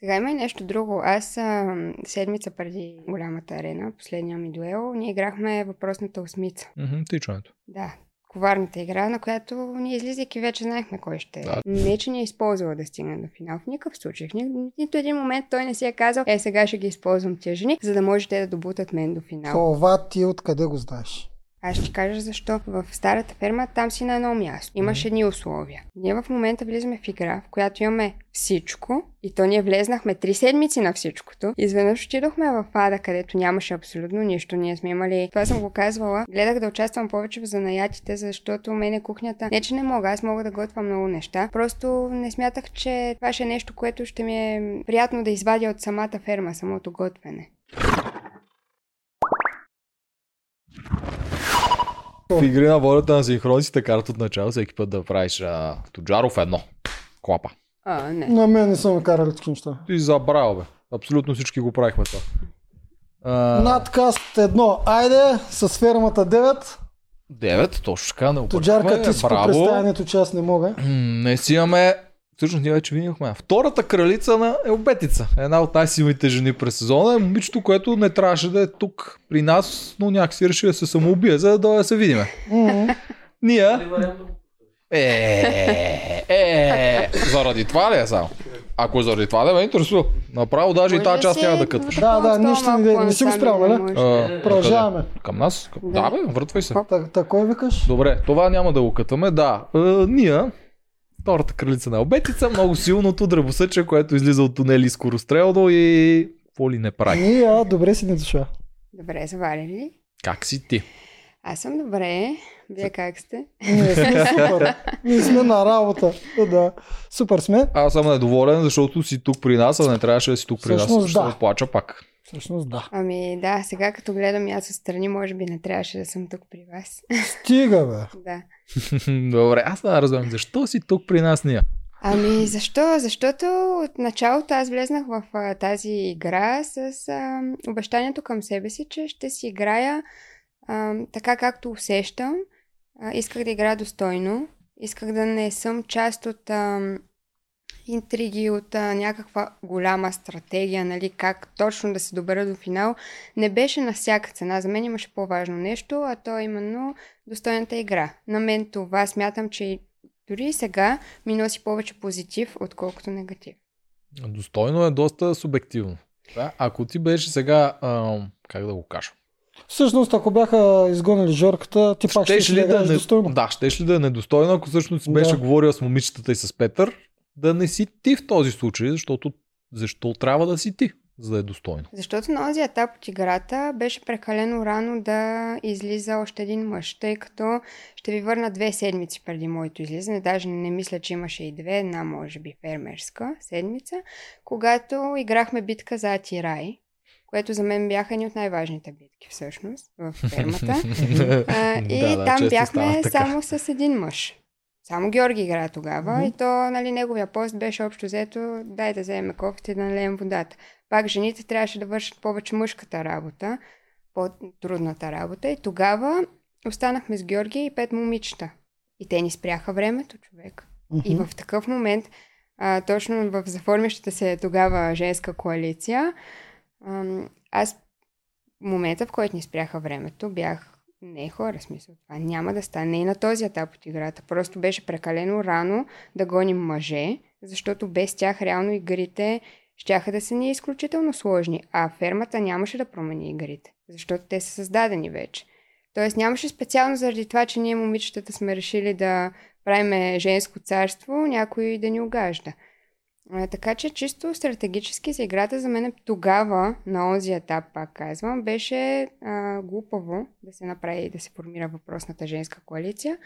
Сега има и нещо друго. Аз а, седмица преди голямата арена, последния ми дуел, ние играхме въпросната осмица. Мгм, Тичането. Да, коварната игра, на която ние излизайки вече знаехме кой ще е. Да. Не, че ни е използвала да стигне до финал. В никакъв случай. В ни, нито един момент той не си е казал, е сега ще ги използвам тия жени, за да може те да добутат мен до финал. Това ти откъде го знаеш? Аз ще кажа защо. В старата ферма там си на едно място. Имаш едни условия. Ние в момента влизаме в игра, в която имаме всичко и то ние влезнахме три седмици на всичкото. Изведнъж отидохме в ада, където нямаше абсолютно нищо. Ние сме имали... Това съм го казвала. Гледах да участвам повече в занаятите, защото мене кухнята... Не, че не мога, аз мога да готвя много неща. Просто не смятах, че това ще е нещо, което ще ми е приятно да извадя от самата ферма, самото готвене. В игри на волята на синхронците карат от начало всеки път да правиш а, Тоджаров едно. Клапа. А, не. На мен не са ме карали такива неща. Ти забравя, бе. Абсолютно всички го правихме това. А, Надкаст едно. Айде, с фермата 9. 9, точно така, не Тоджарка, объркахме. ти си по представянето, че аз не мога. М, Не си имаме... Всъщност ние вече видяхме. Втората кралица на Елбетица. Една от най-силните жени през сезона е момичето, което не трябваше да е тук при нас, но някакси реши да се самоубие, за да дойде да се видиме. Ние... Е, е, заради това ли е само? Ако е заради това, да ме интересува. Направо даже и тази част няма да кътваш. Да, да, нищо не- не си го спрял, нали? Продължаваме. Към нас? Към... Да. Да, бе, въртвай се. Та, та, кой викаш? Добре, това няма да го кътаме. Да, е, ние, втората кралица на обетица, много силното дръбосъче, което излиза от тунели скорострелно и какво ли не прави. Ние, а, добре си ни дошла. Добре, заварили ли? Как си ти? Аз съм добре. Вие как сте? Ние сме супер. Ние сме на работа. Да, да. Супер сме. Аз съм недоволен, защото си тук при нас, а не трябваше да си тук при нас. Всъщност, Ще да. се плача пак. Всъщност да. Ами да, сега като гледам и аз отстрани, може би не трябваше да съм тук при вас. Стига, бе. да. Добре, аз не разбирам, защо си тук при нас ние? Ами защо? Защото от началото аз влезнах в а, тази игра с а, обещанието към себе си, че ще си играя а, така както усещам. А, исках да играя достойно. Исках да не съм част от а, интриги, от а, някаква голяма стратегия, нали, как точно да се добера до финал. Не беше на всяка цена. За мен имаше по-важно нещо, а то е именно достойната игра. На мен това смятам, че дори и сега ми носи повече позитив, отколкото негатив. Достойно е доста субективно. Да? Ако ти беше сега, а, как да го кажа? Всъщност, ако бяха изгонили Жорката, ти пак ще, ли да да, играеш не... достойно. да, щеш ли да е недостойно, ако всъщност беше Да. говорил с момичетата и с Петър, да не си ти в този случай, защото защо трябва да си ти, за да е достойно? Защото на този етап от играта беше прекалено рано да излиза още един мъж, тъй като ще ви върна две седмици преди моето излизане, даже не мисля, че имаше и две, една може би фермерска седмица, когато играхме битка за Атирай, което за мен бяха едни от най-важните битки всъщност в фермата. А, и Да, да, там бяхме само с един мъж. Само Георги игра тогава Мгм. и то, нали, неговия пост беше общо взето, дай да вземем кофите и да налеем водата. Пак жените трябваше да вършат повече мъжката работа, по-трудната работа и тогава останахме с Георги и пет момичета. И те ни спряха времето, човек. И Мгм. в такъв момент, а, точно в заформящата се тогава женска коалиция, ам, аз момента, в който ни спряха времето, бях не хора, смисъл. Това няма да стане и на този етап от играта. Просто беше прекалено рано да гоним мъже, защото без тях реално игрите щяха да са ни изключително сложни, а фермата нямаше да промени игрите, защото те са създадени вече. Тоест нямаше специално заради това, че ние момичетата сме решили да правиме женско царство, някой да ни огажда. А, така че чисто стратегически за играта за мен тогава, на онзи етап, пак казвам, беше а, глупаво да се направи и да се формира въпросната женска коалиция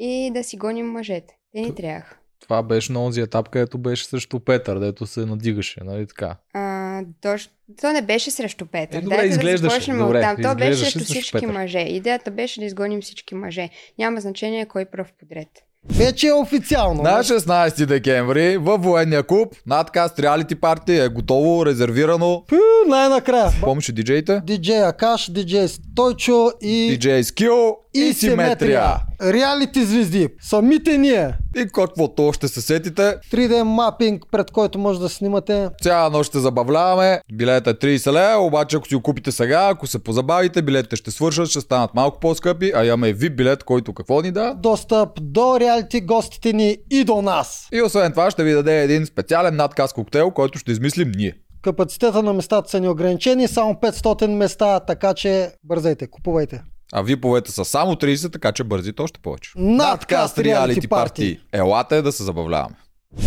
и да си гоним мъжете. Те ни трябваха. Това беше на онзи етап, където беше срещу Петър, дето се надигаше, нали така? А, то, то не беше срещу Петър. Е, добре, Дайте изглеждаше, да започнем добре, оттам. То беше срещу всички Петър. мъже. Идеята беше да изгоним всички мъже. Няма значение кой пръв подред. Вече е официално. На 16 декември във военния клуб надкаст реалити парти е готово, резервирано. Пю, най-накрая. Помниш диджеите? Диджей Акаш, диджей Стойчо и... Диджей Скил и Симетрия. Реалити звезди. Самите ние. И каквото още се сетите, 3D мапинг, пред който може да снимате. цяла нощ ще забавляваме. Билета е 30 лева, обаче ако си го купите сега, ако се позабавите, билетите ще свършат, ще станат малко по-скъпи, а имаме VIP билет, който какво ни да? Достъп до реалити гостите ни и до нас. И освен това ще ви даде един специален надказ коктейл, който ще измислим ние. Капацитета на местата са неограничени, само 500 места, така че бързайте, купувайте. А виповете са само 30, така че бързите още повече. Надкаст Reality Party. Елате да се забавляваме.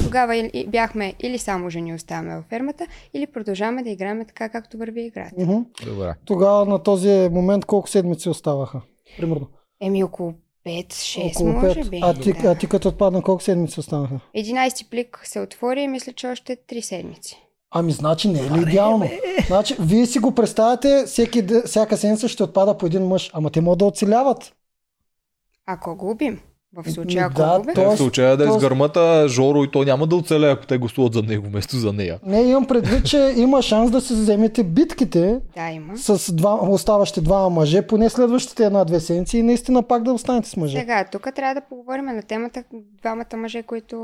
Тогава или, бяхме или само жени оставаме във фермата, или продължаваме да играем така, както върви играта. Мгм. Добре. Тогава на този момент колко седмици оставаха? Примерно. Еми около 5-6 Около може пет. би. А ти, да. а ти като отпадна колко седмици останаха? 11 плик се отвори и мисля, че още 3 седмици. Ами, значи не е ли идеално? Значи, вие си го представяте, всеки, всяка седмица ще отпада по един мъж, ама те могат да оцеляват. Ако губим, в случая ако Да, губим, то- Е, в случая да тоест- изгърмата Жоро и то няма да оцелее, ако те гласуват за него вместо за нея. Не, имам предвид, че има шанс да се вземете битките да има. с два, оставащи двама мъже, поне следващите една-две седмици и наистина пак да останете с мъже. Сега, тук трябва да поговорим на темата двамата мъже, които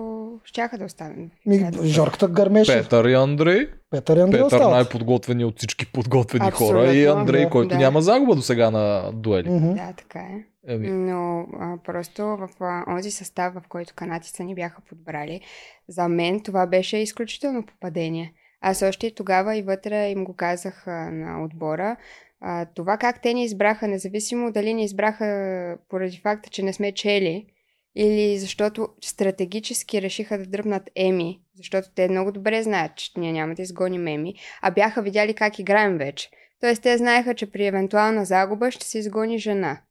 щяха да останат. Ми. Жорката гърмеше. Петър и Андрей. Петър и Андрей Петър остават. най-подготвени от всички подготвени Абсолютно, хора и Андрей, да. който Да. няма загуба до сега на дуели. Мгм. Да, така е. Еми, Но а, просто в а, онзи състав, в който канатица ни бяха подбрали, за мен това беше изключително попадение. Аз още тогава и вътре им го казах а, на отбора. А, това как те ни избраха, независимо дали ни избраха поради факта, че не сме чели, или защото стратегически решиха да дръпнат Еми, защото те много добре знаят, че ние няма да изгоним Еми, а бяха видяли как играем вече. Тоест те знаеха, че при евентуална загуба ще се изгони жена.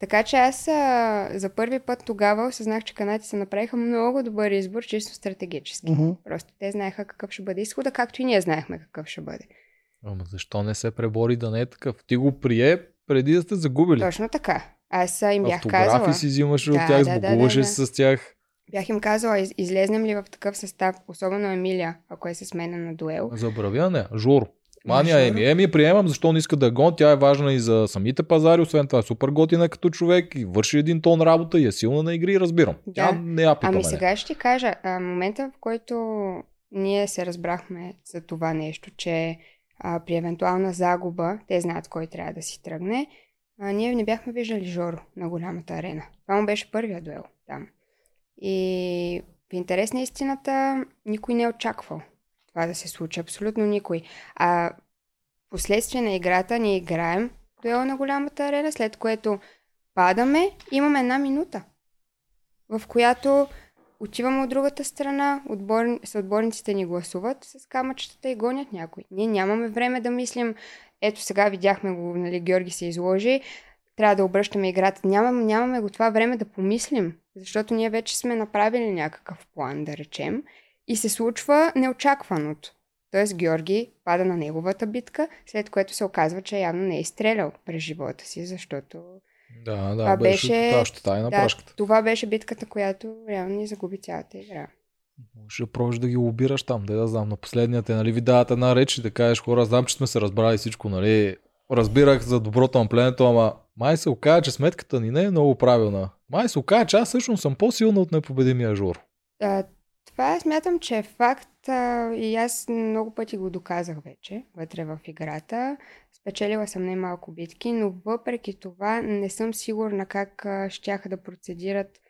Така че аз а, за първи път тогава осъзнах, че канадците направиха много добър избор, чисто стратегически. Мгм. Просто те знаеха какъв ще бъде изхода, както и ние знаехме какъв ще бъде. ама защо не се пребори да не е такъв? Ти го прие преди да сте загубили. Точно така. Аз им бях Автографи казала. си взимаше Да, от тях, да, да, сбогуваше да, се с тях. Бях им казала, из, излезнем ли в такъв състав, особено Емилия, ако е с мен на дуел. Забравя не. Жоро. Мания Жоро. Еми. Приемам, защо не иска да я гон. Тя е важна и за самите пазари, освен това е супер готина като човек и върши един тон работа и е силна на игри, разбирам. Тя Да. не я питаме. Ами сега ще ти кажа, а, момента в който ние се разбрахме за това нещо, че а, при евентуална загуба, те знаят кой трябва да си тръгне, а, ние не бяхме виждали Жоро на голямата арена. Това му беше първия дуел там. И в интерес на истината, никой не е очаквал това да се случи. Абсолютно никой. А последствие на играта ние играем дуел на голямата арена, след което падаме, имаме една минута, в която отиваме от другата страна, отбор... съотборниците ни гласуват с камъчетата и гонят някой. Ние нямаме време да мислим, ето сега видяхме го, нали, Георги се изложи, трябва да обръщаме играта. Нямаме, нямаме го това време да помислим, защото ние вече сме направили някакъв план, да речем, и се случва неочакваното. Тоест Георги пада на неговата битка, след което се оказва, че явно не е изстрелял през живота си, защото Да, да, Това беше, беше- на да, прашката. това беше битката, която реално ни загуби цялата игра. Ще пробваш да ги лобираш там, да я знам. На последния те, нали, ви дават една реч и да кажеш хора, знам, че сме се разбрали всичко, нали. Разбирах за доброто на пленето, ама май се оказа, че сметката ни не е много правилна. Май се оказа, че аз всъщност съм по-силна от непобедимия Жор. А, това смятам, че е факт а, и аз много пъти го доказах вече вътре в играта. Спечелила съм немалко битки, но въпреки това не съм сигурна как а, щяха да процедират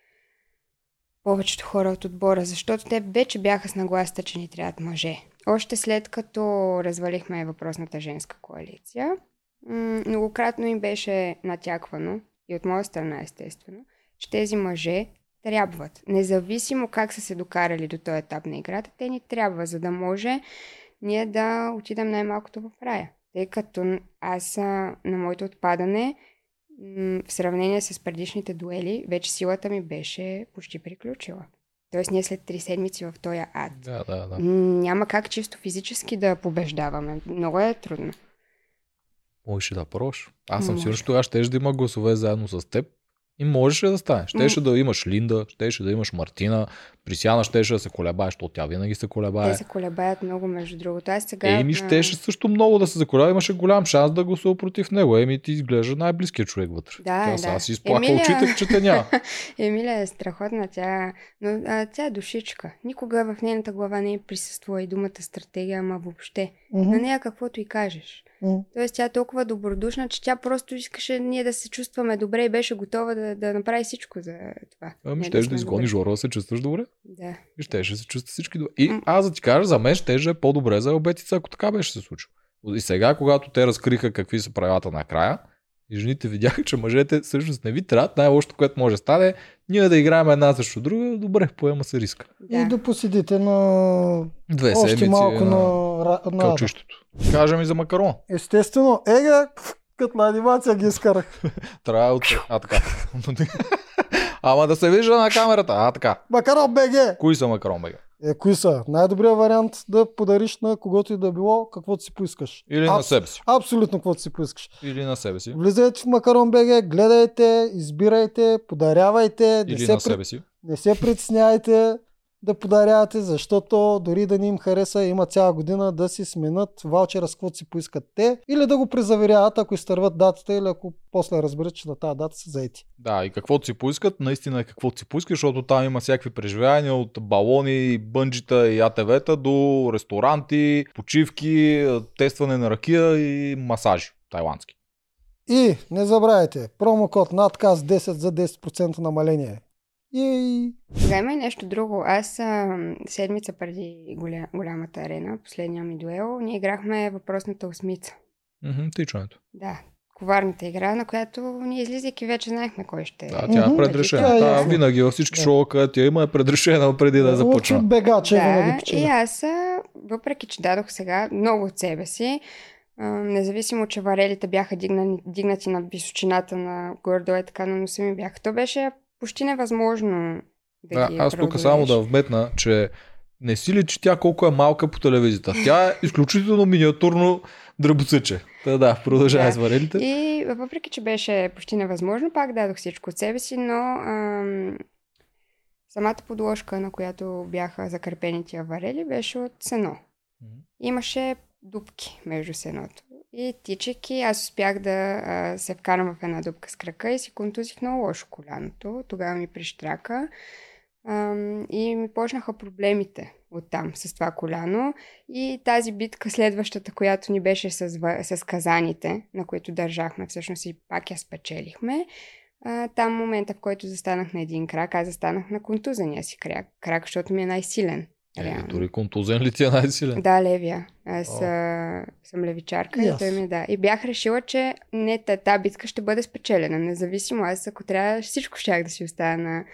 повечето хора от отбора, защото те вече бяха с нагласата, че ни трябват мъже. Още след като развалихме въпросната женска коалиция, многократно им беше натяквано, и от моя страна естествено, че тези мъже трябват. Независимо как са се докарали до този етап на играта, те ни трябва, за да може ние да отидем най-малкото в рая. Тъй като аз на моето отпадане, в сравнение с предишните дуели, вече силата ми беше почти приключила. Тоест ние след три седмици в този ад. Да, да, да. Няма как чисто физически да побеждаваме. Много е трудно. Можеш да пробваш. Аз съм сигурен, че тогава ще да има гласове заедно с теб И можеше да стане. Щеше да имаш Линда, щеше да имаш Мартина, Присяна щеше да се колебае, защото тя винаги се колебае. Те се колебаят много, между другото. Аз сега... Еми щеше също много да се заколебае, имаше голям шанс да гласува против него. Еми ти изглежда най-близкият човек вътре. Да, тя да. сега си изплака Емилия- очите, че те няма. Емилия е страхотна, тя, но а, тя е душичка. Никога в нейната глава не е присъствала и думата стратегия, ама въобще. Мгм, На нея каквото и кажеш. Тоест тя е толкова добродушна, че тя просто искаше ние да се чувстваме добре и беше готова да, да направи всичко за това. Ами щеш да сме изгони. Жора да се чувстваш добре. Да. И щеше да се чувства всички добре. И М. аз да ти кажа, за мен щеше е по-добре за обетица, ако така беше се случило. И сега, когато те разкриха какви са правилата накрая, и жените видяха, че мъжете всъщност не ви трябват, най-лошото, което може да стане, ние да играем една срещу друга, добре, поема се риска. да. И да поседите на Две още малко на, на, на кълчището. Кажа ми за макарон. Естествено, ега, като на анимация ги изкарах. Трябва от... А, така. Ама да се вижда на камерата. А, така. Макарон БГ! Кои са макарон, бега? Е, кои са? Най-добрият вариант да подариш на когото и да било, каквото си поискаш. Или на Абс- себе си. Абсолютно каквото си поискаш. Или на себе си. Влизайте в Макарон БГ, гледайте, избирайте, подарявайте, не Или се, на себе си. не се притесняйте да подарявате, защото дори да не им хареса, има цяла година да си сменят ваучера с каквото си поискат те или да го презаверяват, ако изтърват датата или ако после разберат, че на тази дата са заети. Да, и каквото си поискат, наистина е каквото си поискаш, защото там има всякакви преживявания от балони, бънджита и АТВ-та до ресторанти, почивки, тестване на ракия и масажи тайландски. И не забравяйте, промокод надказ 10 за 10% намаление. И Сега има и нещо друго. Аз а, седмица преди голя, голямата арена, последния ми дуел, ние играхме въпросната осмица. Мгм, тичането. Да, коварната игра, на която ние излизайки вече знаехме кой ще е. Да, тя е предрешена. Да, Та, ясно. винаги във всички Да. шоу, където я има, е предрешена преди да Лучи започна. бегаче винаги Да, и аз, въпреки че дадох сега много от себе си, независимо, че варелите бяха дигнани, дигнати на височината на гордо е така на носа ми бяха, то беше почти невъзможно да, Да, ги аз тук само да вметна, че не си ли, че тя колко е малка по телевизията. Тя е изключително миниатурно дръбоцъче. Та да, продължавай Да. с варелите. И въпреки, че беше почти невъзможно, пак дадох всичко от себе си, но ам, самата подложка, на която бяха закърпени тия варели, беше от сено. Имаше дупки между сеното. И тичайки, аз успях да а, се вкарам в една дупка с крака и си контузих много лошо коляното. Тогава ми прищрака. Ам, и ми почнаха проблемите оттам с това коляно. И тази битка, следващата, която ни беше с, с казаните, на които държахме всъщност и пак я спечелихме, а, там момента, в който застанах на един крак, аз застанах на контузения си крак защото ми е най-силен. Е, реално. дори контузен ли ти е най-силен? Да, левия. Аз О. а, съм левичарка И и, той ми да. И бях решила, че не, та, та битка ще бъде спечелена. Независимо, аз ако трябва, всичко щях да си оставя на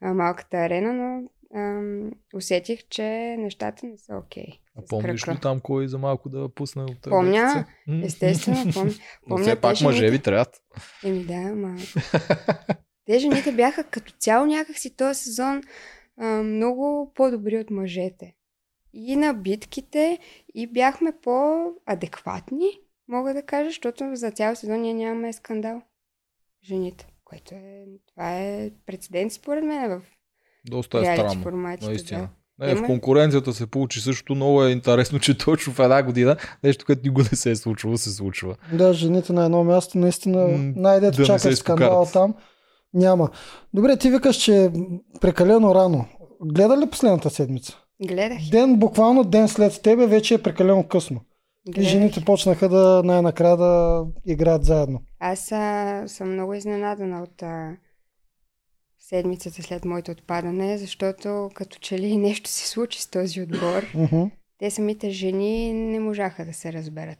а, малката арена, но ам, усетих, че нещата не са окей. А с помниш ли там кой за малко да пусне от Помня. Естествено, помня. Но помня все пак мъже ви трябват. Еми да, ама... Те жените бяха като цяло някакси този сезон а, много по-добри от мъжете. И на битките, и бяхме по-адекватни, мога да кажа, защото за цял сезон ние нямаме скандал. Жените. Което е... Това е прецедент според мен в Доста е странно. форматите. Наистина. Да. Не, в конкуренцията се получи също много е интересно, че точно в една година нещо, което никога не се е случвало, се случва. Да, жените на едно място, наистина, М, най-дето да чакаш скандал там. Няма. Добре, ти викаш, че е прекалено рано. Гледа ли последната седмица? Гледах. Ден, буквално ден след тебе, вече е прекалено късно. И гледах. жените почнаха да най-накрая да играят заедно. Аз а, съм много изненадана от а, седмицата след моето отпадане, защото като че ли нещо се случи с този отбор, те самите жени не можаха да се разберат.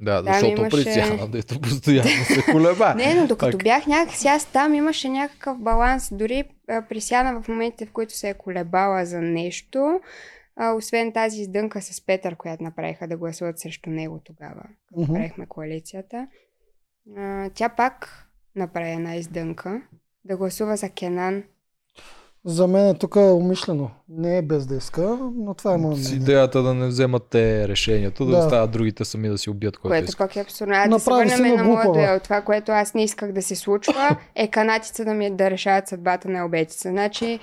Да, Там защото имаше- притяна, дето постоянно се колеба. Не, но докато Пак. бях някакси, аз там имаше някакъв баланс. Дори а, присяна в моментите, в които се е колебала за нещо, а, освен тази издънка с Петър, която направиха да гласуват срещу него тогава, като Мгм. правихме коалицията. А, тя пак направи една издънка да гласува за Кенан. За мен тук е умишлено. Не е без да иска, но това е моят С идеята да не вземат те решението, да, Да. оставят другите сами да си убият който Което иска. пък е абсурдно. А да се Направи върнем се на на моя дуел. Това, което аз не исках да се случва, е канатица да ми да решават съдбата на обетица. Значи,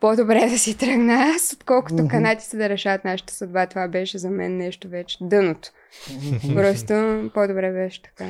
по-добре е да си тръгна аз, отколкото Мгм. канатица да решават нашата съдба. Това беше за мен нещо вече дъното. Просто по-добре беше така.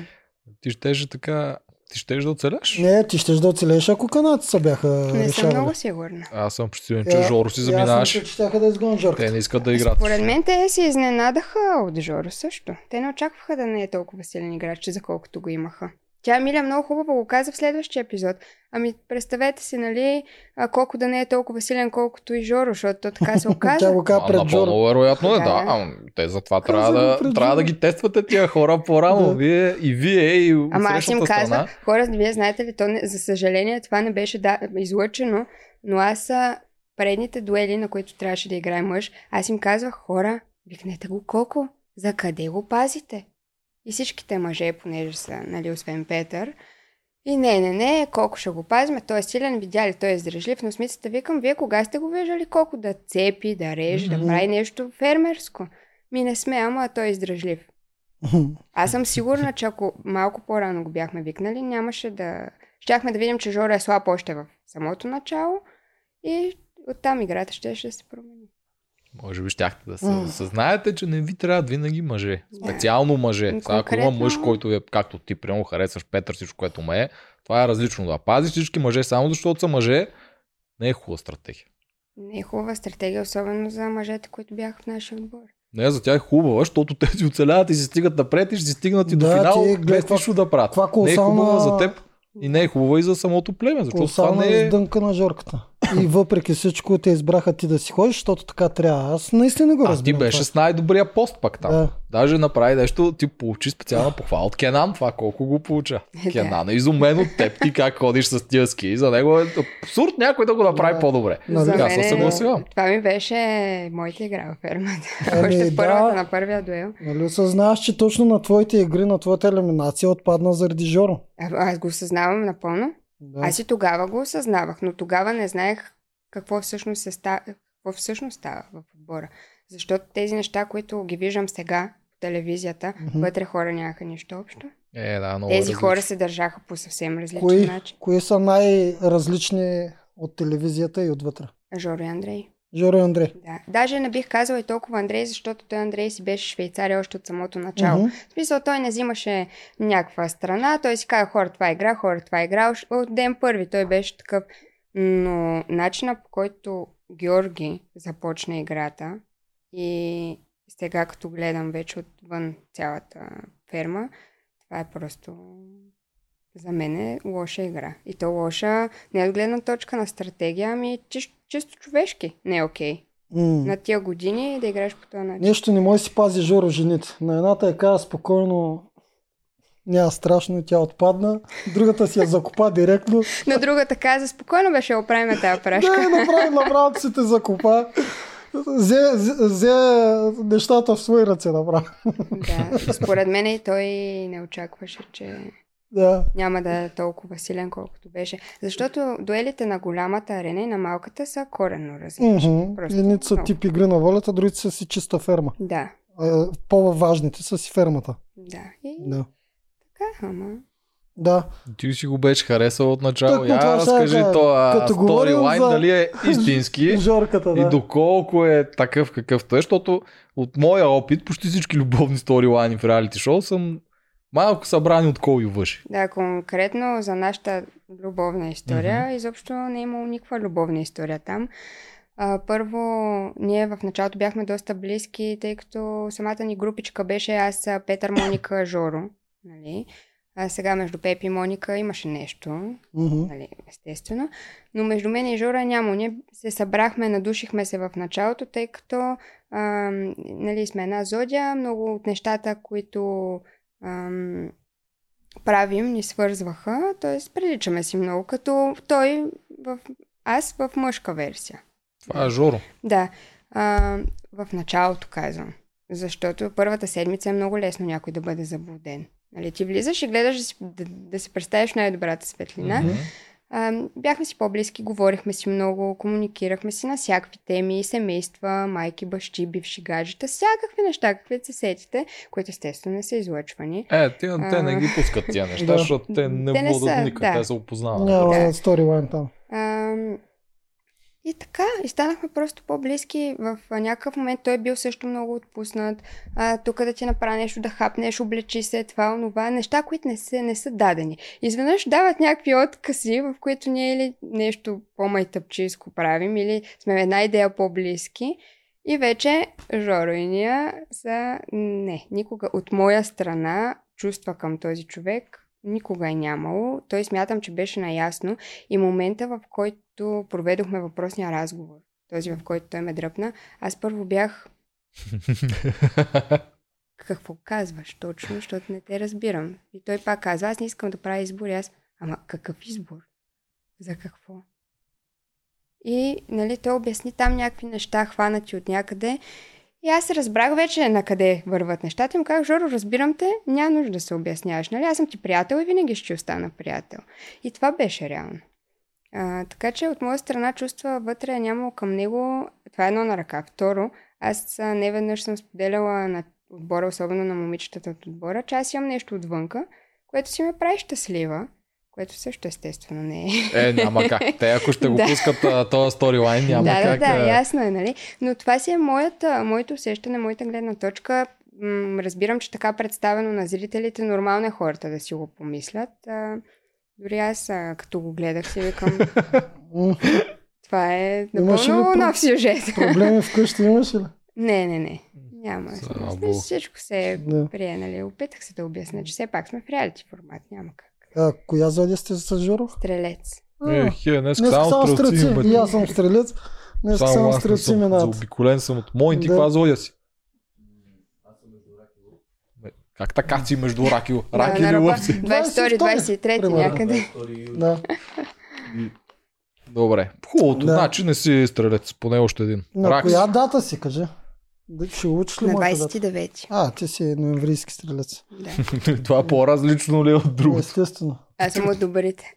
Ти щеше така... Ти щеш да оцеляш? Не, ти щеш да оцелеш, ако канадци бяха Не съм решавали. много сигурна. Аз съм сигурен, че Е, Жоро си и Аз заминаваш. мисля, че да изгонят Жорка. Те не искат да играят. Според мен те се изненадаха от Жоро също. Те не очакваха да не е толкова силен играч, за колкото го имаха. Тя Миля много хубаво го каза в следващия епизод. Ами представете си, нали, а, колко да не е толкова силен, колкото и Жоро, защото то така се Тя оказа. го каза А, пред Жоро. напълно вероятно е, Да. да. Те затова трябва да, трябва да ги тествате тия хора по-рано. Да. Вие, и вие, и Ама аз им казвах, хора, вие знаете ли, то не, за съжаление това не беше да, излъчено, но аз а, предните дуели, на които трябваше да играе мъж, аз им казвах, хора, викнете го колко, за къде го пазите? И всичките мъже, понеже са, нали, освен Петър, и не, не, не, колко ще го пазим, той е силен, видя ли, той е издръжлив, но смисълта викам, вие кога сте го виждали колко да цепи, да реже, Мгм. да прави нещо фермерско? Ми не сме, ама той е издръжлив. Аз съм сигурна, че ако малко по-рано го бяхме викнали, нямаше да... Щяхме да видим, че Жора е слаб още в самото начало и оттам играта ще, ще се промени. Може би щяхте да се М. съзнаете, че не ви трябват винаги мъже. Специално мъже. Сега, ако има мъж, който е, както ти, прямо харесваш Петър, всичко, което ме е, това е различно. Да пазиш всички мъже, само защото са мъже, не е хубава стратегия. Не е хубава стратегия, особено за мъжете, които бяха в нашия отбор. Не, за тях е хубава, защото те си оцеляват и си стигат напред и ще си стигнат и до Да, финал, ти без нищо да правят. каква Не е хубава колосална- за теб и не е хубава и за самото племе, защото това Колосална не е... издънка на Жорката. И въпреки всичко те избраха ти да си ходиш, защото така трябва. Аз наистина го А ти разбирам. беше това. с най-добрия пост пак там. Да. Даже направи нещо, ти получи специална похвала от Кенан, това колко го получа. Да. Кенан е изумен от теб, ти как ходиш с тия ски. За него е абсурд някой да го направи Да. по-добре. Нали? За Аз се е- съгласявам. Това ми беше моята игра във фермата. Ами, Още в първата, да. на първия дуел. Нали осъзнаваш, че точно на твоите игри, на твоята елиминация отпадна заради Жоро. А, Аз го осъзнавам напълно. Да. Аз и тогава го осъзнавах, но тогава не знаех какво всъщност, се ста... какво всъщност става в отбора. Защото тези неща, които ги виждам сега по телевизията, Мгм. вътре хора нямаха нищо общо. Е, да, много Тези различно. хора се държаха по съвсем различен Кои, начин. кои са най-различни от телевизията и отвътре? Жоро и Андрей. Жоро Андрей. Да. Даже не бих казала и толкова Андрей, защото той Андрей си беше швейцария още от самото начало. Мгм. В смисъл, той не взимаше някаква страна, той си каза, хора, това е игра, хора, това е игра. От ден първи той беше такъв. Но начина по който Георги започна играта и сега като гледам вече отвън цялата ферма, това е просто за мен е лоша игра. И то лоша не от гледна точка на стратегия, ами чисто, чисто човешки. Не е окей. М. На тия години да играеш по този начин. Нещо не може да си пази Жоро жените. На едната е каза спокойно, няма страшно, тя отпадна. Другата си я закопа директно. На другата каза, спокойно беше оправим тази прашка. Да, направи, направо си те закопа. Взе, взе нещата в свои ръце направо. да, според мен и той не очакваше, че Да. няма да е толкова силен, колкото беше. Защото дуелите на голямата арена и на малката са коренно различни. Просто Едните са тип игри на волята, другите са си чиста ферма. Да, А, По-важните са си фермата. да. И Да. така, ама... Да. Ти си го беше харесал от начало. Тъкмо Я това разкажи говорим сторилайн, за- дали е истински Жорката, да. и доколко е такъв какъвто е, защото от моя опит почти всички любовни сторилайни в реалити шоу съм малко събрани от кол и въши. Да, конкретно за нашата любовна история, Мгм. изобщо не е имало никаква любовна история там. А, първо, ние в началото бяхме доста близки, тъй като самата ни групичка беше аз, Петър, Моника, Жоро. Нали? А сега между Пепи и Моника имаше нещо, Мгм. нали, естествено. Но между мен и Жора няма. Ние се събрахме, надушихме се в началото, тъй като а, нали, сме една зодия. Много от нещата, които ам, правим, ни свързваха. Т.е. приличаме си много, като той в... Аз в мъжка версия. Това е Жоро. Да, а, в началото казвам. Защото първата седмица е много лесно някой да бъде заблуден. Нали, ти влизаш и гледаш да си, да, да си представиш най-добрата светлина. Мгм. Бяхме си по-близки, говорихме си много, комуникирахме си на всякакви теми, семейства, майки, бащи, бивши гаджета, всякакви неща, каквито се сетите, които естествено не са излъчвани. Е, те, те А. не ги пускат тия неща, Да. защото те не Те не водят са, никъде, да. те се опознават. Няма Да. сторилайн там. И така, и станахме просто по-близки. В някакъв момент той е бил също много отпуснат. А, тук да ти направи нещо, да хапнеш, облечи се, това, онова. Неща, които не са, не са дадени. Изведнъж дават някакви откази, в които ние или нещо по-майтъпчийско правим, или сме една идея по-близки. И вече Жоро и ние са... Не, никога от моя страна чувства към този човек никога е нямало. Той смятам, че беше наясно и момента, в който проведохме въпросния разговор, този в който той ме дръпна, аз първо бях какво казваш точно, защото не те разбирам. И той пак казва, аз не искам да правя избор. И аз, ама какъв избор? За какво? И, нали, той обясни там някакви неща, хванати от някъде. И аз разбрах вече на къде върват нещата. И му казах, Жоро, разбирам те, няма нужда да се обясняваш. Нали? Аз съм ти приятел и винаги ще остана приятел. И това беше реално. А, така че от моя страна чувства вътре нямало към него. Това е едно на ръка. Второ, аз не веднъж съм споделяла на отбора, особено на момичетата от отбора, че аз имам нещо отвънка, което си ме прави щастлива, което също естествено не е. Е, няма как. Те ако ще го Да. пускат този сторилайн, няма да, как. да, да, а, ясно е, нали? Но това си е моята, моето усещане, моята гледна точка. М, разбирам, че така представено на зрителите, нормално е хората да си го помислят. А, дори аз, а, като го гледах, си викам, това е напълно про- нов сюжет. Проблеми вкъщи имаш ли? Не, не, не. Няма. Слава. Всичко се е Да. прие, нали? Опитах се да обясня, че все пак сме в реалити формат. Няма как. А, коя зодия сте с Жоро? Стрелец. Е, хе, днес само, само стрелци стрелци. И аз съм стрелец. Днес само, само стрелци минават. Заобиколен съм от моите. Да. Каква зодия си? Как така си между рак и лъв? Рак Да, или на ръба. лъв си? 22, 23 примерно. някъде. Да. Добре. Хубавото. Да. Значи не си стрелец. Поне още един. На коя дата си, кажи? Да, ще учиш ли На моята дата? 29. А, ти си ноемврийски стрелец. Да. Това по-различно ли е от другото? Естествено. Аз съм от добрите.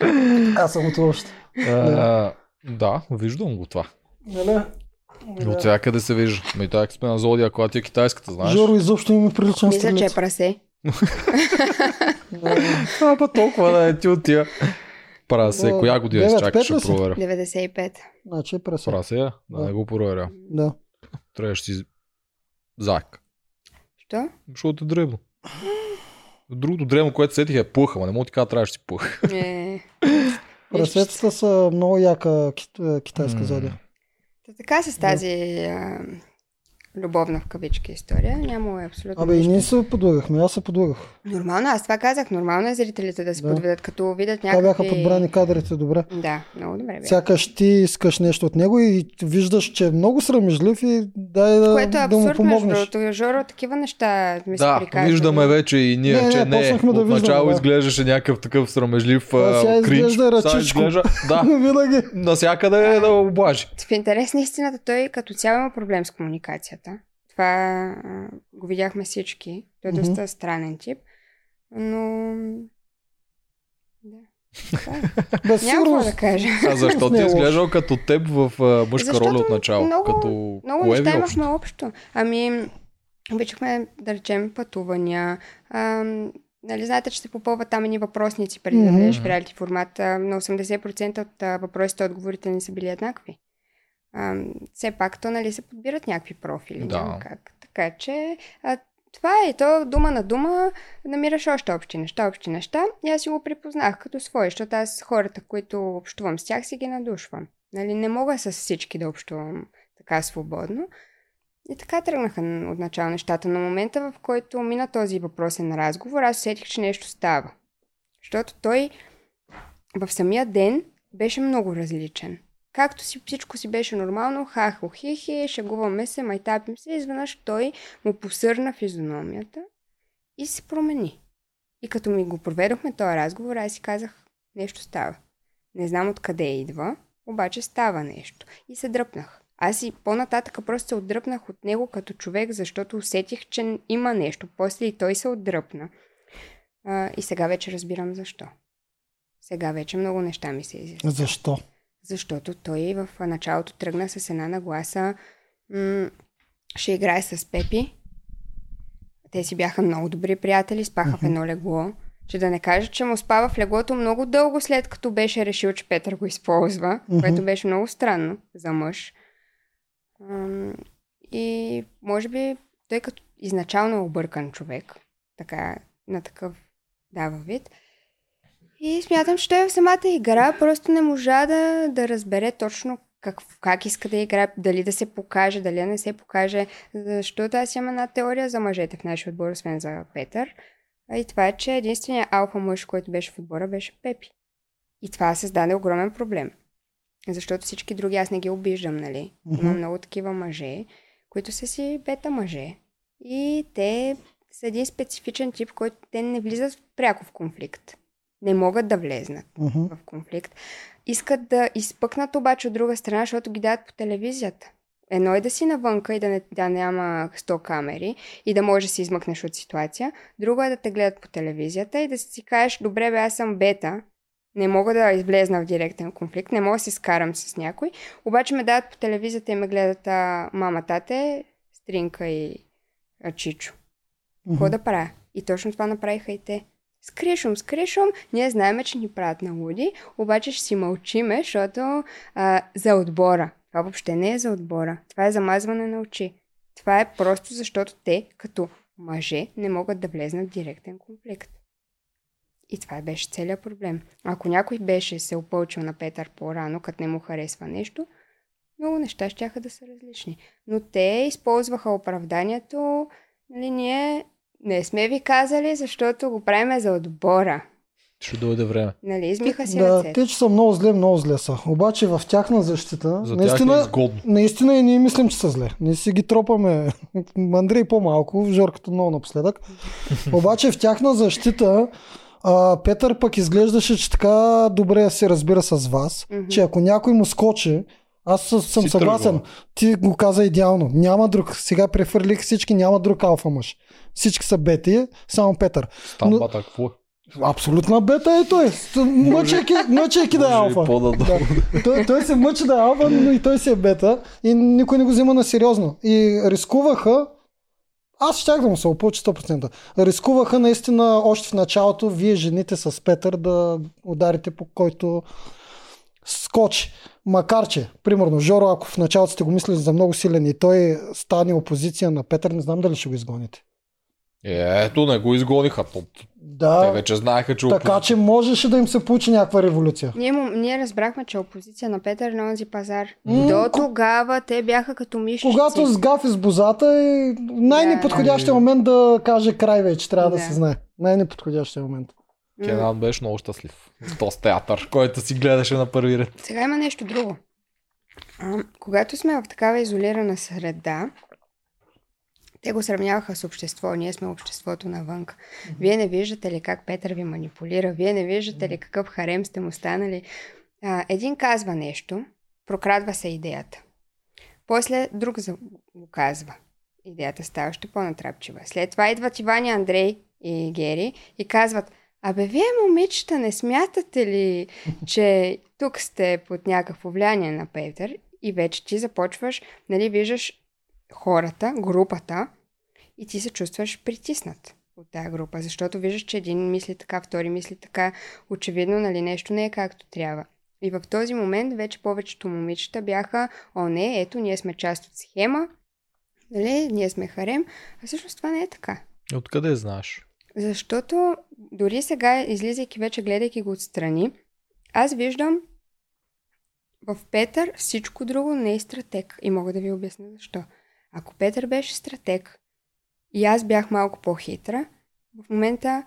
Аз съм от лошите. А, Да, виждам го това. Нали? От всякъде се вижда. Ми така сме на зодия, която е китайската, знаеш. Жоро изобщо има приличен Мисля, че е стрелец. прасе. А, па толкова да е ти от тия. Прасе, Да, коя година пет ще проверя. 95. Значи е преса. Прасе, да, Да. не го проверя. Да. Трябваше си зак. Що? Защото е дребно. Другото древно, което сетих е пуха, ма не мога ти кажа, трябваше да си пух. Е, Прасетата са много яка кит- китайска М. зодия. Та така с тази а, любовна в кавички история. Няма абсолютно Абе и ние се подлъгахме, аз се подлъгах. Нормално, аз това казах. Нормално е зрителите да се Да. подведат, като видят някакви... бяха подбрани кадрите добре. Да, много добре бе. Сякаш ти искаш нещо от него и виждаш, че е много срамежлив и дай да, Което е да му абсурдно, между помогнеш. другото. Жоро, такива неща ми се Да, приказвали. виждаме вече и ние, Не, не, че не, почнахме да Отначало виждаме, да. изглеждаше някакъв такъв срамежлив А сега кринч. изглежда Сега ръчичко. изглежда, да, Винаги. насякъде е да облажи. В интерес на истината той като цяло има проблем с комуникацията. Това а, го видяхме всички. Той е Мгм. доста странен тип. Но... Да. Това е. Няма да кажа. А защо Не ти е е изглеждал като теб в а, мъжка Защото роля от начало? много- като Много кое неща имахме общо. Ами, обичахме да речем пътувания. Ам, нали, знаете, че се попълват там едни въпросници преди да Мгм. влезеш в реалити формат. А, на 80% от а, въпросите и отговорите ни са били еднакви. Ам, все пак то нали се подбират някакви профили. Да. Няма как. Така че а, това е. То дума на дума намираш още общи неща, общи неща. И аз си го припознах като свой, защото аз хората, които общувам с тях, си ги надушвам. Нали, не мога с всички да общувам така свободно. И така тръгнаха отначало нещата. На момента, в който мина този въпросен разговор, аз усетих, че нещо става. Защото той в самия ден беше много различен. Както си всичко си беше нормално, хахо, хихи, шегуваме се, майтапим се, изведнъж той му посърна физиономията и се промени. И като ми го проведохме този разговор, аз си казах, нещо става. Не знам откъде идва, обаче става нещо. И се дръпнах. Аз и по-нататъка просто се отдръпнах от него като човек, защото усетих, че има нещо. После и той се отдръпна. А, и сега вече разбирам защо. Сега вече много неща ми се изясняват. Защо? Защото той в началото тръгна с една нагласа. М- ще играе с Пепи. Те си бяха много добри приятели, спаха в едно легло. Че да не кажа, че му спава в леглото много дълго след като беше решил, че Петър го използва, което беше много странно за мъж. Ам, и може би той като изначално е объркан човек, така, на такъв дава вид. И смятам, че той в самата игра просто не можа да, да разбере точно как, как иска да играе, дали да се покаже, дали да не се покаже. Защото аз имам една теория за мъжете в нашия отбор, освен за Петър. И това е, че единственият алфа мъж, който беше в отбора, беше Пепи. И това създаде огромен проблем. Защото всички други аз не ги обиждам, нали? Има много такива мъже, които са си бета мъже. И те са един специфичен тип, който те не влизат пряко в конфликт. Не могат да влезнат Мгм. в конфликт. Искат да изпъкнат обаче от друга страна, защото ги дадат по телевизията. Едно е да си навънка и да, не, да няма 100 камери и да можеш да си измъкнеш от ситуация. Друго е да те гледат по телевизията и да си кажеш, добре бе, аз съм бета, не мога да излезна в директен конфликт, не мога да се скарам с някой, обаче ме дават по телевизията и ме гледат а, мама, тате, Стринка и а, Чичо. Какво Мгм. да правя? И точно това направиха и те. Скришум, скришум, ние знаеме, че ни правят на луди, обаче ще си мълчиме, защото а, за отбора. Това въобще не е за отбора. Това е замазване на очи. Това е просто защото те, като мъже, не могат да влезнат в директен конфликт. И това беше целият проблем. Ако някой беше се опълчил на Петър по-рано, като не му харесва нещо, много неща ще да са различни. Но те използваха оправданието, нали, ние не сме ви казали, защото го правиме за отбора. Ще дойде време. Нали, измиха си Да, ръцете. те, че са много зле, много зле са. Обаче в тяхна защита, За тях е наистина, изгодно. наистина и ние мислим, че са зле. Ние си ги тропаме. Андрей по-малко, Жорката много напоследък. Обаче в тяхна защита а, Петър пък изглеждаше, че така добре се разбира с вас, Мгм. че ако някой му скочи, аз съм Си съгласен. тръгва. Ти го каза идеално. Няма друг. Сега префърлих всички, няма друг алфа мъж. Всички са бети, само Петър. Там Но- бата, какво е? Абсолютна бета е той. Мъчейки, мъчейки да е алфа. Да. Той, той се мъчи да е алфа, но и той си е бета. И никой не го взима на сериозно. И рискуваха аз щях да му се опълча 100%. Рискуваха наистина още в началото вие жените с Петър да ударите по който скочи. Макар че, примерно, Жоро, ако в началото сте го мислили за много силен и той стане опозиция на Петър, не знам дали ще го изгоните. Е, Ето, не го изгониха. То- Те Да, вече знаеха, че така че можеше да им се получи някаква революция. Ние, ние разбрахме, че опозиция на Петър на онзи пазар. М, До тогава те бяха като мишчици. Когато сгафи с бозата е най-неподходящия Да. момент да каже край вече, трябва да, Да. се знае. Най-неподходящия момент. Кенан беше много щастлив. С този театър, който си гледаше на първи ред. Сега има нещо друго. А, когато сме в такава изолирана среда, те го сравняваха с общество. Ние сме обществото навън. Вие не виждате ли как Петър ви манипулира? Вие не виждате ли какъв харем сте му станали? А, един казва нещо, прокрадва се идеята. После друг за- го казва. Идеята става още по-натрапчива. След това идват Иван и Андрей и Гери и казват Абе, вие, момичета, не смятате ли, че тук сте под някакво влияние на Петър и вече ти започваш, нали, виждаш хората, групата и ти се чувстваш притиснат от тази група, защото виждаш, че един мисли така, втори мисли така, очевидно, нали, нещо не е както трябва. И в този момент вече повечето момичета бяха, о не, ето, ние сме част от схема, нали, ние сме харем, а всъщност това не е така. Откъде знаеш? Защото дори сега, излизайки вече, гледайки го отстрани, аз виждам в Петър всичко друго не е стратег. И мога да ви обясня защо. Ако Петър беше стратег и аз бях малко по-хитра, в момента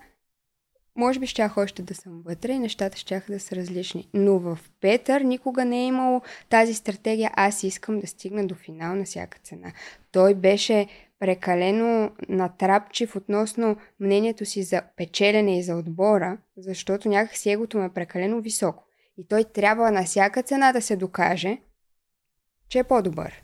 може би щях още да съм вътре и нещата щяха да са различни. Но в Петър никога не е имало тази стратегия аз искам да стигна до финал на всяка цена. Той беше прекалено натрапчив относно мнението си за печелене и за отбора, защото някакси егото му е прекалено високо. И той трябва на всяка цена да се докаже, че е по-добър.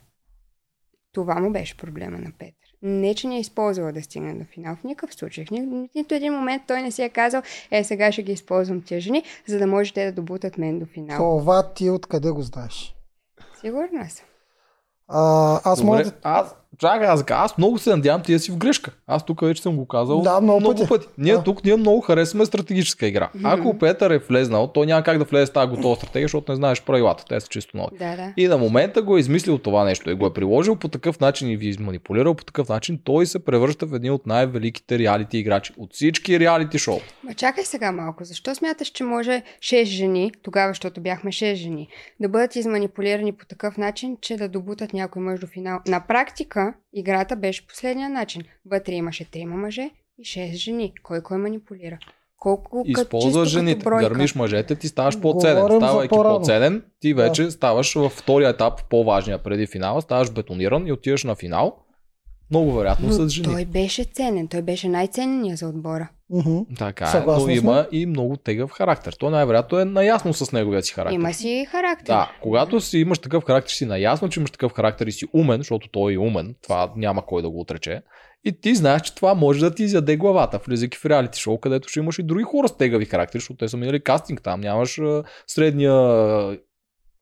Това му беше проблема на Петър. Не, че не е използвала да стигне до финал. В никакъв случай. В ни, нито един момент той не си е казал, е, сега ще ги използвам тия жени, за да може те да добутат мен до финал. Това ти откъде го знаеш? Сигурна съм. А, аз Добре, мога да... аз, чакай, аз, аз много се надявам ти да си в грешка. Аз тук вече съм го казал Да, много пъти. Ние Да. тук ние много харесваме стратегическа игра. Ако Петър е влезнал, той няма как да влезе с тази готова стратегия, защото не знаеш правилата. Те са чисто нови. Да, да. И на момента го е измислил това нещо и го е приложил по такъв начин и ви е манипулирал по такъв начин, той се превръща в един от най-великите реалити играчи от всички реалити шоу. Ма чакай сега малко. Защо смяташ, че може 6 жени, тогава, защото бяхме 6 жени, да бъдат изманипулирани по такъв начин, че да добутат някой мъж до финал? На практика играта беше последния начин. Вътре имаше 3 мъже и 6 жени. Кой кой манипулира? Колко като жените, бройка. гърмиш мъжете, ти ставаш по-ценен. Говорим за Ставайки по-рано. по-ценен, ти Да. вече ставаш във втория етап, по-важния преди финала, ставаш бетониран и отиваш на финал. Много вероятно с Но жени. той беше ценен. Той беше най-ценният за отбора. Мгм. Така е, но сме. има и много тегъв характер. Той най-вероятно е наясно с неговия си характер. Има си характер. Да, когато си имаш такъв характер, си наясно, че имаш такъв характер и си умен, защото той е умен, това няма кой да го отрече. И ти знаеш, че това може да ти изяде главата, влизайки в реалити шоу, където ще имаш и други хора с тегави характери, защото те са минали кастинг, там нямаш средния...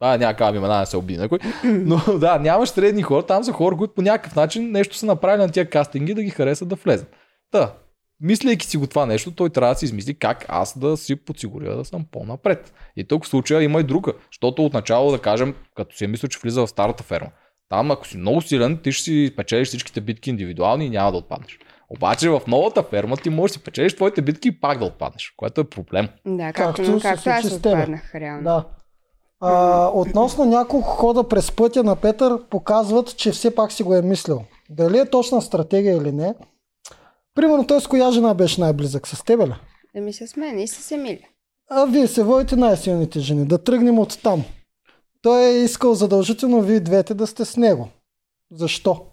А, няма казвам имена, не се оби някой. Но да, нямаш средни хора, там са хора, които по някакъв начин нещо са направили на тия кастинги да ги харесат да влезат. Та, мислейки си го това нещо, той трябва да си измисли как аз да си подсигуря да съм по-напред. И тук в случая има и друга, защото отначало да кажем, като си е мислил, че влиза в старата ферма. Там, ако си много силен, ти ще си печелиш всичките битки индивидуални и няма да отпаднеш. Обаче в новата ферма ти можеш да си печелиш твоите битки и пак да отпаднеш, което е проблем. Да, Както както, както, аз отпаднах реално. Да. А, относно няколко хода през пътя на Петър показват, че все пак си го е мислил. Дали е точна стратегия или не. Примерно той с коя жена беше най-близък? С тебе ли? Да ми се с мен и с Емилия. А вие се водите най-силните жени. Да тръгнем от там. Той е искал задължително вие двете да сте с него. Защо?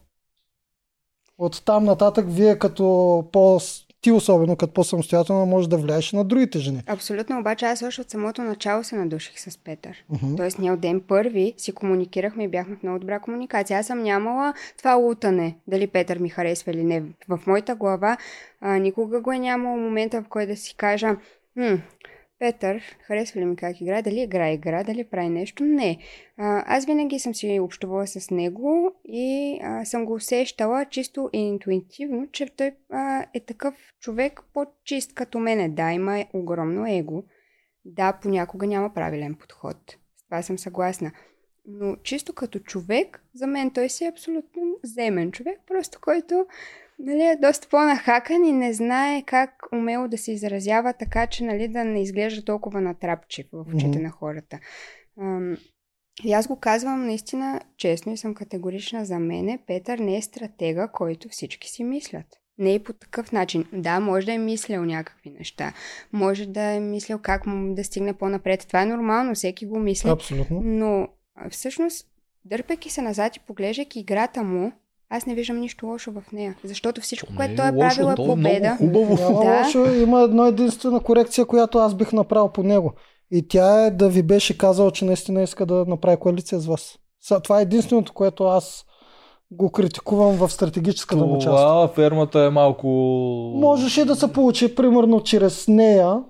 От там нататък вие като по... Ти особено като по-самостоятелно може да влияеш на другите жени. Абсолютно, обаче аз още от самото начало се надуших с Петър. Мгм. Тоест ние от ден първи си комуникирахме и бяхме в много добра комуникация. Аз съм нямала това лутане, дали Петър ми харесва или не. В моята глава а, никога го е нямало момента, в който да си кажа, хм, Петър, харесва ли ми как играе, дали играе игра, дали прави нещо? Не. А, аз винаги съм си общувала с него и а, съм го усещала чисто интуитивно, че той а, е такъв човек по-чист като мене. Да, има огромно его. Да, понякога няма правилен подход. С това съм съгласна. Но чисто като човек, за мен той си е абсолютно земен човек, просто който нали, е доста по-нахакан и не знае как умело да се изразява така, че нали, да не изглежда толкова натрапчив в очите Мгм. на хората. Ам, и аз го казвам наистина честно и съм категорична за мене. Петър не е стратега, който всички си мислят. Не е по такъв начин. Да, може да е мислял някакви неща. Може да е мислил как му да стигне по-напред. Това е нормално, всеки го мисли. Абсолютно. Но всъщност, дърпайки се назад и поглеждайки играта му, аз не виждам нищо лошо в нея. Защото всичко, Не което е той е правил е е много победа. хубаво. Няма Да. лошо, има една единствена корекция, която аз бих направил по него. И тя е да ви беше казал, че наистина иска да направи коалиция с вас. Това е единственото, което аз го критикувам в стратегическата му част. Това фермата е малко... Можеше да се получи, примерно, чрез нея.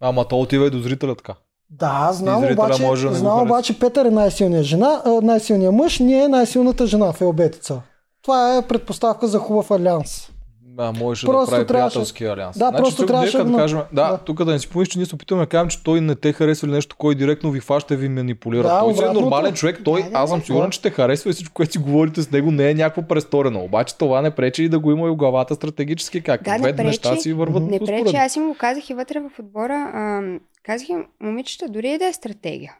Ама то отива и до зрителя така. Да, знам, обаче, може да знам обаче Петър е най-силният жена, най-силният мъж, ние е най-силната жена в Елбетица. Това е предпоставка за хубав алианс. Да, можеше Просто да прави трябваше- приятелски алианс. Да, просто тук трябваше да кажем, да, да. тук да не си помниш, че ние се опитваме да кажем, че той не те харесва или нещо, кой директно ви фаща и ви манипулира. Да, той си е нормален човек, той, Да, аз съм сигурен, че те харесва и всичко, което си говорите с него не е някакво престорено. Обаче това не пречи и да го има и в главата стратегически, как Да, не две пречи. неща си върват Не пречи, аз им го казах и вътре в отбора. Ам, казах им, момичета, дори и да е стратегия.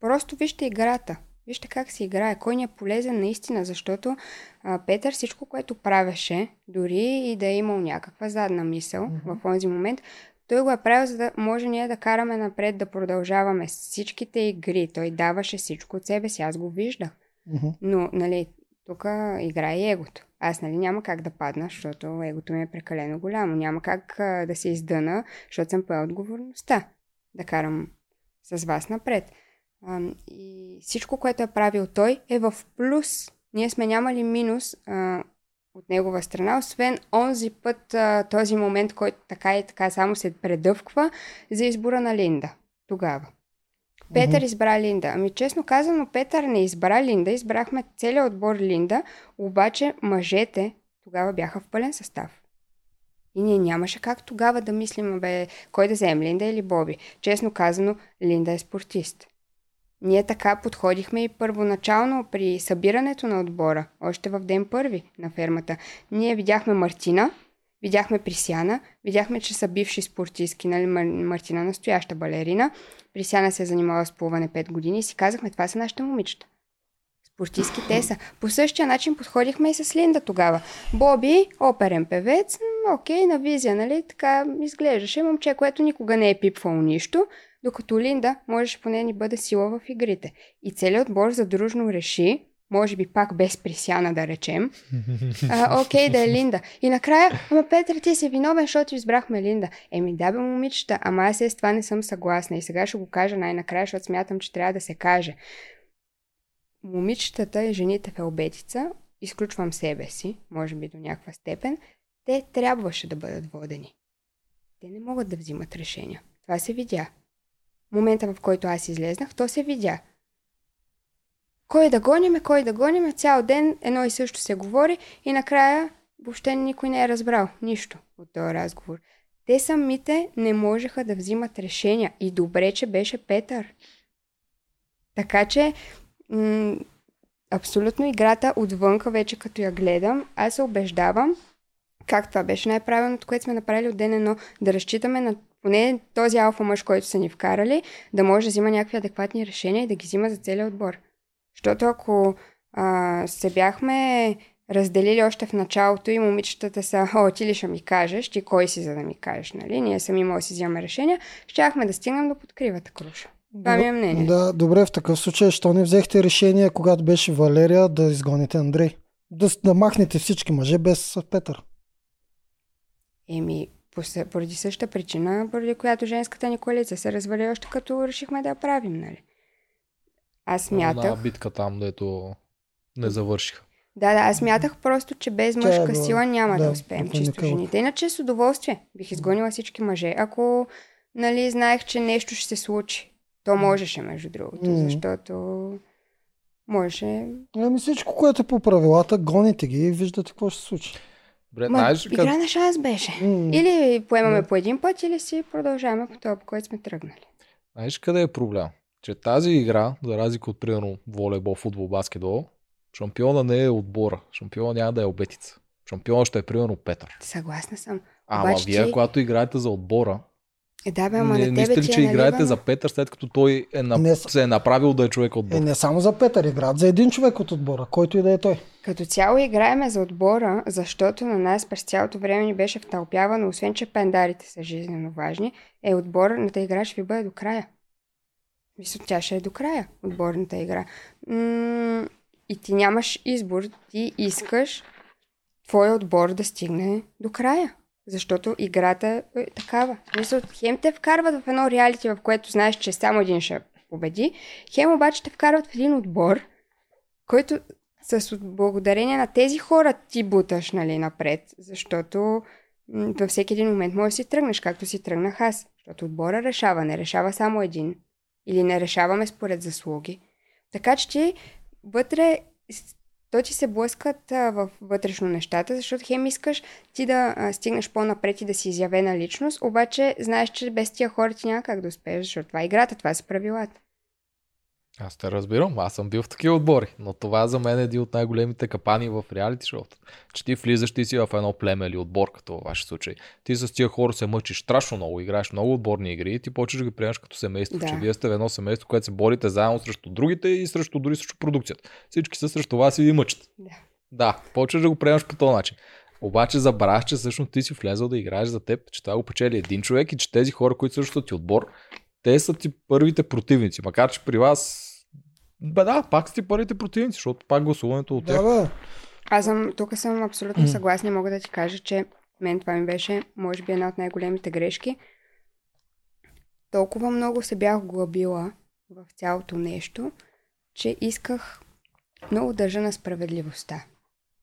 Просто вижте играта. Вижте как се играе. Кой ни е полезен наистина, защото а, Петър всичко, което правеше, дори и да е имал някаква задна мисъл Мгм. в този момент, той го е правил, за да може ние да караме напред, да продължаваме всичките игри. Той даваше всичко от себе си. Аз го виждах. Мгм. Но, нали, тук играе егото. Аз, нали, няма как да падна, защото егото ми е прекалено голямо. Няма как а, да се издъна, защото съм поел отговорността да карам с вас напред. И всичко, което е правил той, е в плюс ние сме нямали минус а, от негова страна, освен онзи път, а, този момент, който така и така само се предъвква за избора на Линда. Тогава. Петър Мгм. избра Линда. Ами честно казано, Петър не избра Линда, избрахме целият отбор Линда, обаче мъжете тогава бяха в пълен състав. И ние нямаше как тогава да мислим, бе, кой да вземем, Линда или Боби. Честно казано, Линда е спортист. Ние така подходихме и първоначално при събирането на отбора, още в ден първи на фермата. Ние видяхме Мартина, видяхме Присяна, видяхме, че са бивши спортистки, нали, Мар- Мартина настояща балерина, Присяна се е занимава с плуване 5 години и си казахме, това са нашите момичета. Спортистки те са. По същия начин подходихме и с Линда тогава. Боби, оперен певец, окей, на визия, нали, така изглеждаше момче, което никога не е пипвал нищо, докато Линда можеше поне ни бъде сила в игрите. И целият отбор задружно реши, може би пак без присяна да речем, а, окей да е Линда. И накрая, ама Петър, ти си виновен, защото избрахме Линда. Еми да бе, момичета, ама аз е с това не съм съгласна. И сега ще го кажа най-накрая, защото смятам, че трябва да се каже. Момичетата и жените в Елбетица, изключвам себе си, може би до някаква степен, те трябваше да бъдат водени. Те не могат да взимат решения. Това се видя. Момента, в който аз излезнах, то се видя. Кой да гониме, кой да гониме, цял ден едно и също се говори и накрая въобще никой не е разбрал нищо от този разговор. Те самите не можеха да взимат решения и добре, че беше Петър. Така че, м- абсолютно играта отвънка, вече като я гледам, аз се убеждавам, как това беше най-правилното, което сме направили от ден едно, да разчитаме на поне този алфа мъж, който са ни вкарали, да може да взима някакви адекватни решения и да ги взима за целия отбор. Защото ако а, се бяхме разделили още в началото и момичетата са, о, ти ли ще ми кажеш, ти кой си, за да ми кажеш, нали? Ние сами може да си взимаме решения, щяхме да стигнем до подкривата круша. Това ми е мнение. Да, добре, в такъв случай, що не взехте решение, когато беше Валерия, да изгоните Андрей? Да, да махнете всички мъже без Петър. Еми, поради същата причина, поради която женската ни коалиция се развали още като решихме да я правим, нали? Аз Една смятах... битка там, дето не завършиха. Да, да, аз мятах просто, че без е мъжка сила няма да, да, успеем чисто жените. Иначе с удоволствие бих изгонила всички мъже, ако нали, знаех, че нещо ще се случи. То можеше, между другото, М. защото можеше... Ами всичко, което е по правилата, гоните ги и виждате какво ще се случи. Добре, Ма, знаеш, игра къд... на шанс беше. Или поемаме Да. по един път, или си продължаваме по този, по който сме тръгнали. знаеш къде е проблем? Че тази игра, за разлика от примерно волейбол, футбол, баскетбол, шампиона не е отбора. Шампиона няма да е обетица. Шампиона ще е примерно Петър. Съгласна съм. Ама Обаче вие, ти- когато играете за отбора, Е, да, бе, ама не, на мислите тебе ли, че е играете наливано. за Петър, след като той е на... Не се е направил да е човек отбор? Е, не само за Петър играят, за един човек от отбора, който и да е той. Като цяло играеме за отбора, защото на нас през цялото време ни беше втълпявано, освен че пендарите са жизненно важни, е отборната игра ще ви бъде до края. Мисля, тя ще е до края, отборната игра. М- и ти нямаш избор, ти искаш твоя отбор да стигне до края. Защото играта е такава. Мисля, хем те вкарват в едно реалити, в което знаеш, че само един ще победи, хем обаче те вкарват в един отбор, който с благодарение на тези хора ти буташ нали, напред, защото във всеки един момент може да си тръгнеш, както си тръгнах аз. Защото отбора решава, не решава само един. Или не решаваме според заслуги. Така че ти вътре, то ти се блъскат а, в вътрешно нещата, защото хем искаш ти да а, стигнеш по-напред и да си изявена личност, обаче знаеш, че без тия хора ти няма как да успееш, защото това е играта, това са правилата. Аз те разбирам, аз съм бил в такива отбори, но това за мен е един от най-големите капани в реалити шоуто. Че ти влизаш ти си в едно племе или отбор, като във вашия случай. Ти с тия хора се мъчиш страшно много, играеш много отборни игри и ти почваш да ги приемаш като семейство, Да. че вие сте в едно семейство, което се борите заедно срещу другите и срещу дори срещу продукцията. Всички са срещу вас и ви мъчат. Да. Да, почваш да го приемаш по този начин. Обаче забравяш, че всъщност ти си влезъл да играеш за теб, че това го печели един човек и че тези хора, които също ти отбор, те са ти първите противници. Макар, че при вас бе, да, пак сте първите противници, защото пак гласуването от тях. Да, бе. Аз съм, тук съм абсолютно съгласна и мога да ти кажа, че мен това ми беше, може би, една от най-големите грешки. Толкова много се бях глъбила в цялото нещо, че исках много държа на справедливостта.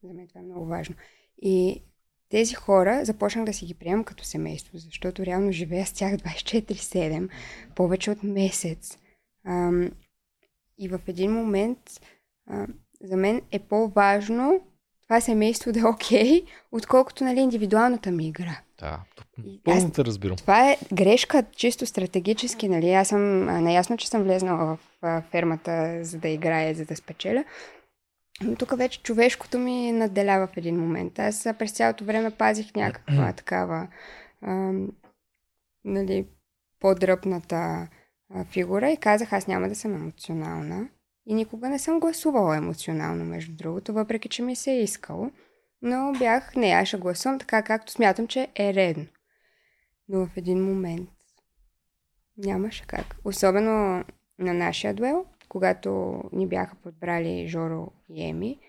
За мен това е много важно. И тези хора започнах да си ги приемам като семейство, защото реално живея с тях 24-7, повече от месец. Ам, и в един момент а, за мен е по-важно това семейство да е окей, okay, отколкото нали, индивидуалната ми игра. Да, пълно те разбирам. Това е грешка чисто стратегически, нали? Аз съм наясно, че съм влезнала в фермата, за да играя, за да спечеля. Но тук вече човешкото ми наделява в един момент. Аз през цялото време пазих някаква такава, а, нали, по-дръпната фигура и казах, аз няма да съм емоционална. И никога не съм гласувала емоционално, между другото, въпреки че ми се е искало. Но бях, не, аз ще гласувам така, както смятам, че е редно. Но в един момент нямаше как. Особено на нашия дуел, когато ни бяха подбрали Жоро и Еми.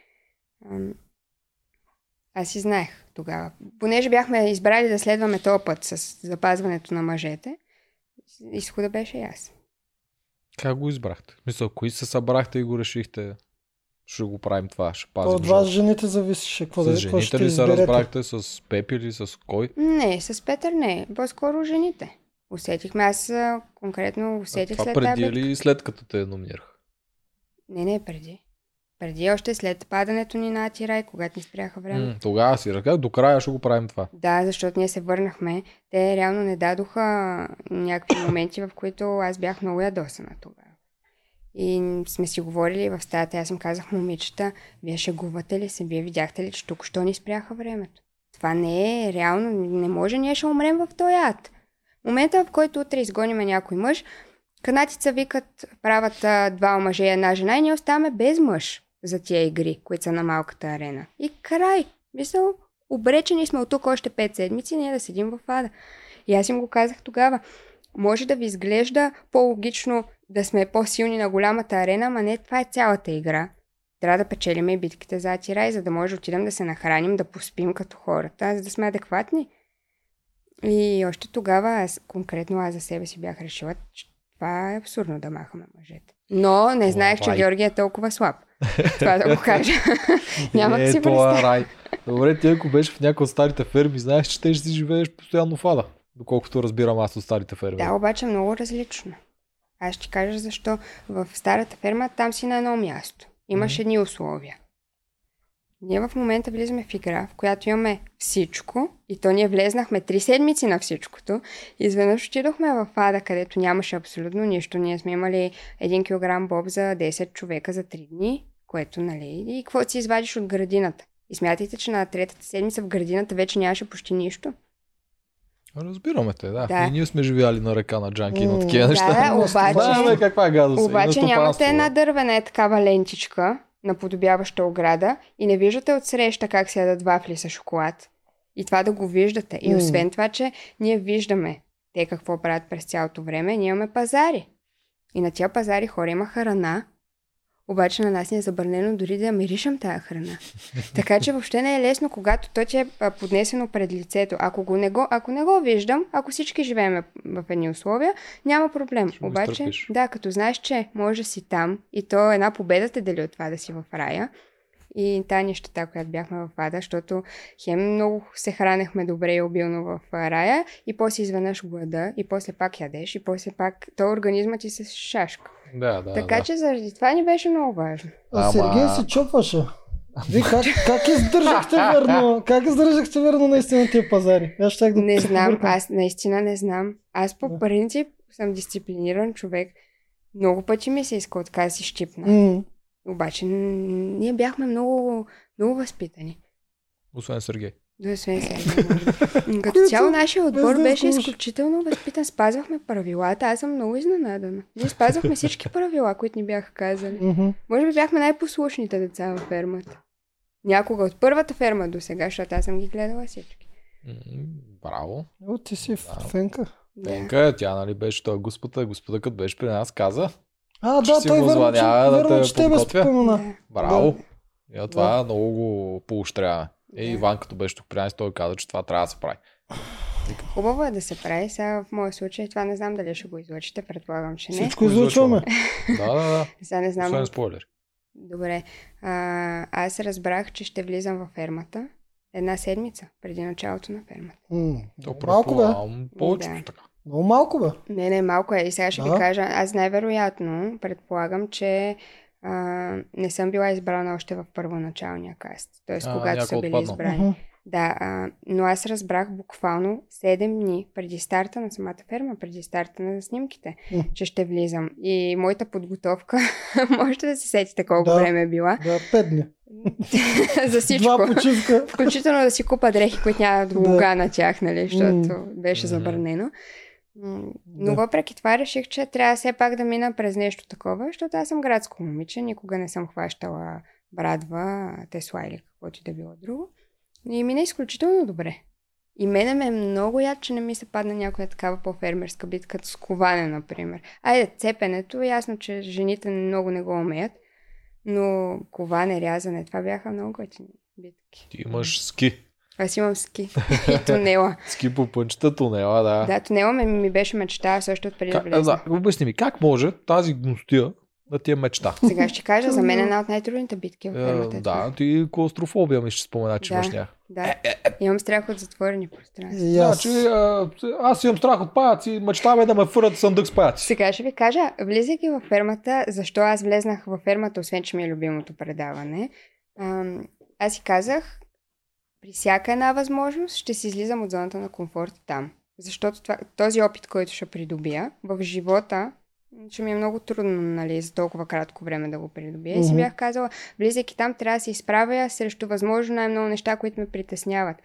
Аз си знаех тогава. Понеже бяхме избрали да следваме този път с запазването на мъжете, изхода беше ясен. Как го избрахте? Мисля, кои се събрахте и го решихте? Ще го правим това, ще пазим. от вас жените зависеше какво, да, какво ще жените ли се разбрахте? С Пепи или с кой? Не, с Петър не. По-скоро жените. Усетихме. Аз а, конкретно усетих това след преди тази или след като те номинирах? Не, не, преди. Преди още след падането ни на Атирай, когато ни спряха време. М, тогава си ръка, до края ще го правим това. Да, защото ние се върнахме. Те реално не дадоха някакви моменти, в които аз бях много ядосана тогава. И сме си говорили в стаята, аз им казах, момичета, вие шегувате ли се? Вие видяхте ли, че тук що ни спряха времето? Това не е реално, не може, ние ще умрем в този ад. Момента, в който утре изгониме някой мъж, канатица викат, правят а, два мъже и една жена и ние оставаме без мъж за тия игри, които са на малката арена. И край. Мисъл, обречени сме от тук още 5 седмици, ние да седим в ада. И аз им го казах тогава. Може да ви изглежда по-логично да сме по-силни на голямата арена, ама не това е цялата игра. Трябва да печелим и битките за Атирай, за да може да отидем да се нахраним, да поспим като хората, за да сме адекватни. И още тогава, аз, конкретно аз за себе си бях решила, че това е абсурдно да махаме мъжете. Но не знаех, че рай. Георги е толкова слаб. Това да го кажа. Няма да е, си това представя. рай. Добре, ти ако беше в някоя от старите ферми, знаеш, че те ще си живееш постоянно в ада. Доколкото разбирам аз от старите ферми. Да, обаче много различно. Аз ще кажа защо. В старата ферма там си на едно място. Имаш Мгм. едни условия. Ние в момента влизаме в игра, в която имаме всичко и то ние влезнахме три седмици на всичкото. Изведнъж отидохме в ада, където нямаше абсолютно нищо. Ние сме имали 1 кг боб за 10 човека за 3 дни, което, нали, и какво си извадиш от градината. И смятайте, че на третата седмица в градината вече нямаше почти нищо. Разбираме те, да. Да. И ние сме живяли на река на Джанки и на такива Да, неща. да, обаче... Знаем каква е гадост. Обаче нямате една дървена е такава лентичка, наподобяваща ограда и не виждате отсреща как се ядат вафли с шоколад. И това да го виждате. И освен това, че ние виждаме те какво правят през цялото време, ние имаме пазари. И на тия пазари хора има храна, обаче на нас ни е забранено дори да миришам тая храна. Така че въобще не е лесно, когато то ти е поднесено пред лицето. Ако, го не, го, ако не го виждам, ако всички живеем в едни условия, няма проблем. Ще Обаче, да, като знаеш, че може да си там и то една победа те дели от това да си в рая. И тая нещата, която бяхме в ада, защото хем много се хранехме добре и обилно в рая и после изведнъж глада и после пак ядеш и после пак то организма ти се шашка. Да, да, така да. че заради това ни беше много важно. А Ама- Сергей се чупваше. Вие как, как издържахте верно? Как издържахте верно наистина тия пазари? Аз да Не знам, аз наистина не знам. Аз по Да. принцип съм дисциплиниран човек. Много пъти ми се иска от да си щипна. М, Обаче ние бяхме много, много възпитани. Освен Сергей. До освен сега. Като цяло нашия отбор да беше изключително възпитан. Спазвахме правилата. Аз съм много изненадана. Ние спазвахме всички правила, които ни бяха казали. Може би бяхме най-послушните деца във фермата. Някога от първата ферма до сега, защото аз съм ги гледала всички. Браво. О, ти си Да. фенка. Да. Тя нали беше той господа, господа като беше при нас, каза. А, да, той верно, че, да верно, те че. Да. Браво. И от това много го поощряваме. Е, Да. Иван като беше тук при нас, той каза, че това трябва да се прави. Хубаво е да се прави. Сега в моя случай това не знам дали ще го излъчите. Предполагам, че не. Всичко излучваме. Да, да, да. Сега не знам. Освен спойлери. Добре. А, аз разбрах, че ще влизам във фермата една седмица преди началото на фермата. М, То малко бе. повечето Да. така. Много малко бе. Не, не, малко е. И сега ще Да. ви кажа, аз най-вероятно предполагам, че а, не съм била избрана още в първоначалния каст. Тоест, А, когато са били отпаднал. избрани. Мгм. Да, а, но аз разбрах буквално 7 дни преди старта на самата ферма, преди старта на снимките, М. че ще влизам. И моята подготовка, можете да се сетите колко Да. време е била, Да, пет дни. за всичко. Два почивка. Включително да си купа дрехи, които нямат луга на тях, нали, защото беше забранено. Но Да. въпреки това реших, че трябва все пак да мина през нещо такова, защото аз съм градско момиче, никога не съм хващала брадва, тесла или каквото и да било друго. И мина изключително добре. И мене ме е много яд, че не ми се падна някоя такава по-фермерска битка, като с коване, например. Айде, цепенето, ясно, че жените много не го умеят, но коване, рязане, това бяха много готини битки. Ти имаш ски. Аз имам ски и тунела. Ски по пънчета тунела, да. Да, тунела ми, ми беше мечта също от преди да да, обясни ми, как може тази гностия да ти е мечта? Сега ще кажа, за мен е една от най-трудните битки в фермата. Е, е това. да, ти клаустрофобия ми ще спомена, че Да. имаш ня. Да. Имам страх от затворени пространства. Аз. Значи, аз имам страх от паяци, мечта ми е да ме фърят съндък с паяци. Сега ще ви кажа, влизайки в фермата, защо аз влезнах в фермата, освен че ми е любимото предаване. Аз си казах, при всяка една възможност ще си излизам от зоната на комфорт там. Защото това, този опит, който ще придобия в живота, ще ми е много трудно, нали, за толкова кратко време да го придобия. И си бях казала, влизайки там, трябва да се изправя срещу възможно най-много неща, които ме притесняват.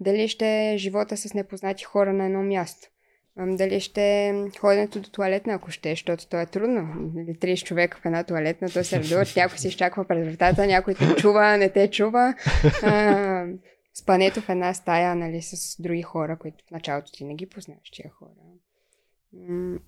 Дали ще е живота с непознати хора на едно място. Дали ще е ходенето до туалетна, ако ще, защото то е трудно. Нали, 30 човека в една туалетна, то се редуват, някой се изчаква пред вратата, някой те чува, не те чува. А, спането в една стая, нали, с други хора, които в началото ти не ги познаваш тия хора. М,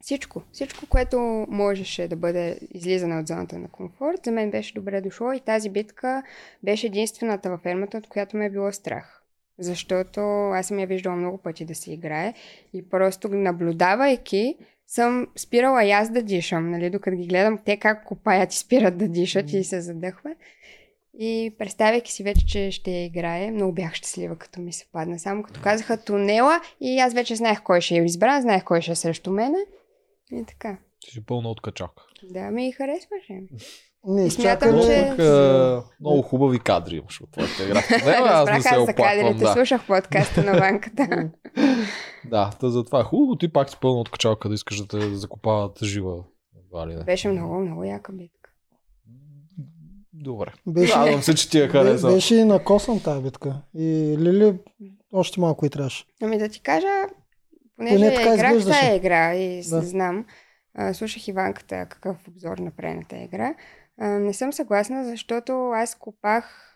Всичко, всичко, което можеше да бъде излизане от зоната на комфорт, за мен беше добре дошло и тази битка беше единствената във фермата, от която ме е било страх. Защото аз съм я виждала много пъти да се играе и просто наблюдавайки съм спирала и аз да дишам, нали, докато ги гледам те как копаят и спират да дишат и се задъхват. И представяйки си вече, че ще я играе, много бях щастлива, като ми се падна. Само като казаха тунела и аз вече знаех кой ще я избра, знаех кой ще е срещу мене. И така. Ти си пълна от качалка. Да, ми харесваше. Не, И смятам, изчакаме. че- Тук, а, много хубави кадри имаш от твоята игра. Не, аз не се за кадрите, да. слушах подкаста на ванката. Да, та затова е хубаво, ти пак си пълна от качалка да искаш да те закопават жива. Едва ли не. Беше много, много яка битка. Добре. Беше, Радвам се, че ти я бе- хареса. беше и на косъм тази битка. И Лили още малко и трябваше. Ами да ти кажа, понеже Поне така играх изглеждаше. тази игра и Да. знам, а, слушах Иванката какъв обзор направи на тази игра, а, не съм съгласна, защото аз копах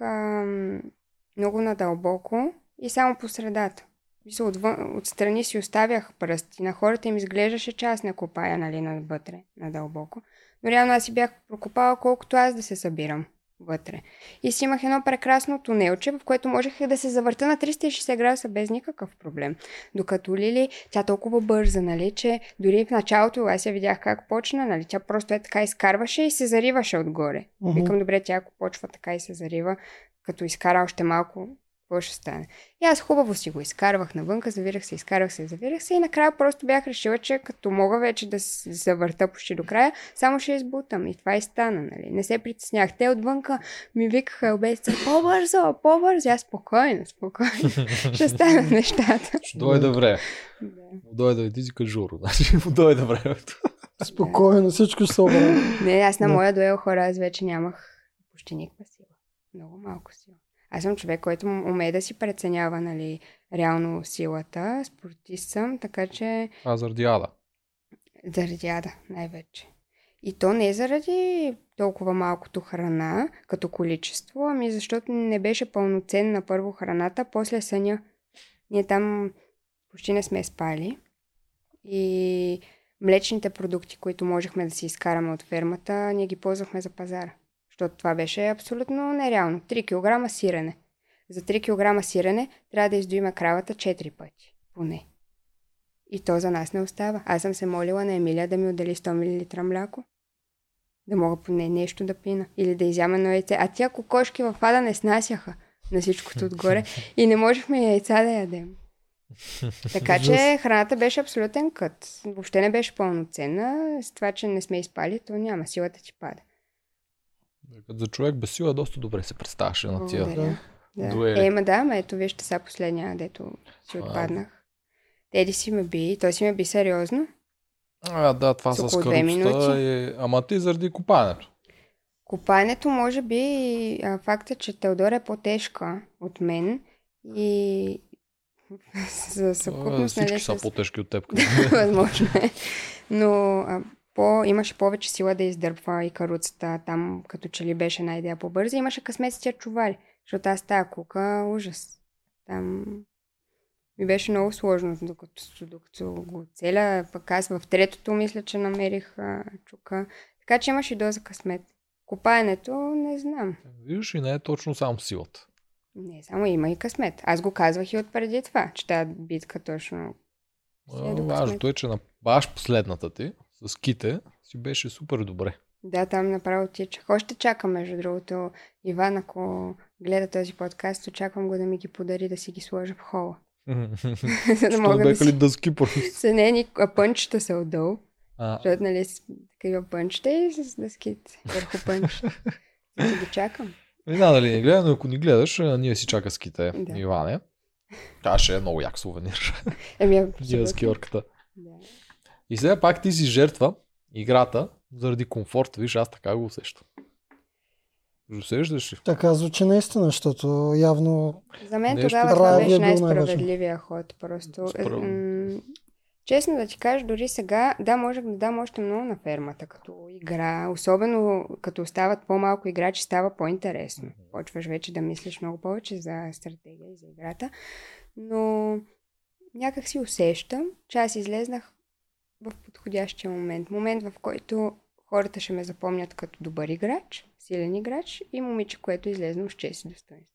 много надълбоко и само по средата. Мисля, отвън, отстрани си оставях пръст и на хората им изглеждаше, че аз не копая, нали, навътре, надълбоко. Но реално аз си бях прокопала колкото аз да се събирам вътре. И си имах едно прекрасно тунелче, в което можех да се завърта на 360 градуса без никакъв проблем. Докато Лили, тя толкова бърза, нали, че дори в началото аз я видях как почна, нали, тя просто е така изкарваше и се зариваше отгоре. Мгм. Викам, добре, тя ако почва така и се зарива, като изкара още малко, какво ще стане? И аз хубаво си го изкарвах навънка, завирах се, изкарвах се, завирах се и накрая просто бях решила, че като мога вече да се завърта почти до края, само ще избутам. И това и стана, нали? Не се притеснях. Те отвънка ми викаха обесица, по-бързо, по-бързо. Аз спокойно, спокойно. ще станат нещата. Ще дойде време. Да. Дойде, ти си кажи Жоро. Значи му дойде времето. Спокойно, всичко ще се. Не, аз на моя дуел хора, аз вече нямах почти никаква сила. Много малко сила. Аз съм човек, който умее да си преценява, нали, реално силата. Спортист съм, така че А заради Ада. заради яда най-вече. И то не заради толкова малкото храна, като количество, ами защото не беше пълноценна първо храната, после съня. Ние там почти не сме спали. И млечните продукти, които можехме да си изкараме от фермата, ние ги ползвахме за пазара. Защото това беше абсолютно нереално. 3 кг сирене. За 3 кг сирене трябва да издуиме кравата 4 пъти. Поне. И то за нас не остава. Аз съм се молила на Емилия да ми отдели 100 мл мляко. Да мога поне нещо да пина. Или да изяма едно яйце. А тя кокошки в ада не снасяха на всичкото отгоре. И не можехме яйца да ядем. Така че храната беше абсолютен кът. Въобще не беше пълноценна. С това, че не сме изпали, то няма. Силата ти пада. Като за човек без сила доста добре се представяше на тия. Благодаря. Да. дуели. Е, ма да, ма ето вижте сега последния, дето си е. отпаднах. Еди си ме би, той си ме би сериозно. А, да, това С с каруцата е... Ама ти заради купането. Копаенето може би факта, че Теодора е по-тежка от мен и за А, съвкупност, Всички нали, са с... по-тежки от теб. Възможно е. Но а, по, имаше повече сила да издърпва и каруцата. Там като че ли беше една идея по-бърза. Имаше късмет с тия чували. Защото аз тази кука, ужас. Там ми беше много сложно, докато, докато го целя. Пък аз в третото мисля, че намерих а, чука. Така че имаше и доза късмет. Копаенето, не знам. Виждаш и не е точно само силата. Не, само има и късмет. Аз го казвах и от преди това, че тази битка точно е Важното е, че на баш последната ти, с ките, си беше супер добре. Да, там направо тичах. Още чакам, между другото, Иван, ако гледа този подкаст, очаквам го да ми ги подари да си ги сложа в хола. За да мога да си... дъски? Са не едни а, пънчета са отдолу, А, защото нали с такива пънчета и с дъските върху пънчета. Да ги чакам. Не знам дали не гледа, но ако ни гледаш, ние си чака ските, Да. Иване. Тя ще е много як сувенир. Еми, абсолютно. скиорката. Да. И сега пак ти си жертва играта заради комфорт. Виж, аз така го усещам. Усещаш ли? Така звучи наистина, защото явно За мен Нещо тогава това беше е най-справедливия ход. Просто. Справ- М- честно да ти кажа, дори сега, да, можех да дам още много на фермата като игра. Особено като остават по-малко играчи, става по-интересно. Почваш вече да мислиш много повече за стратегия и за играта. Но някак си усещам, че аз излезнах в подходящия момент. Момент, в който хората ще ме запомнят като добър играч, силен играч и момиче, което е излезнало с чест и достоинство.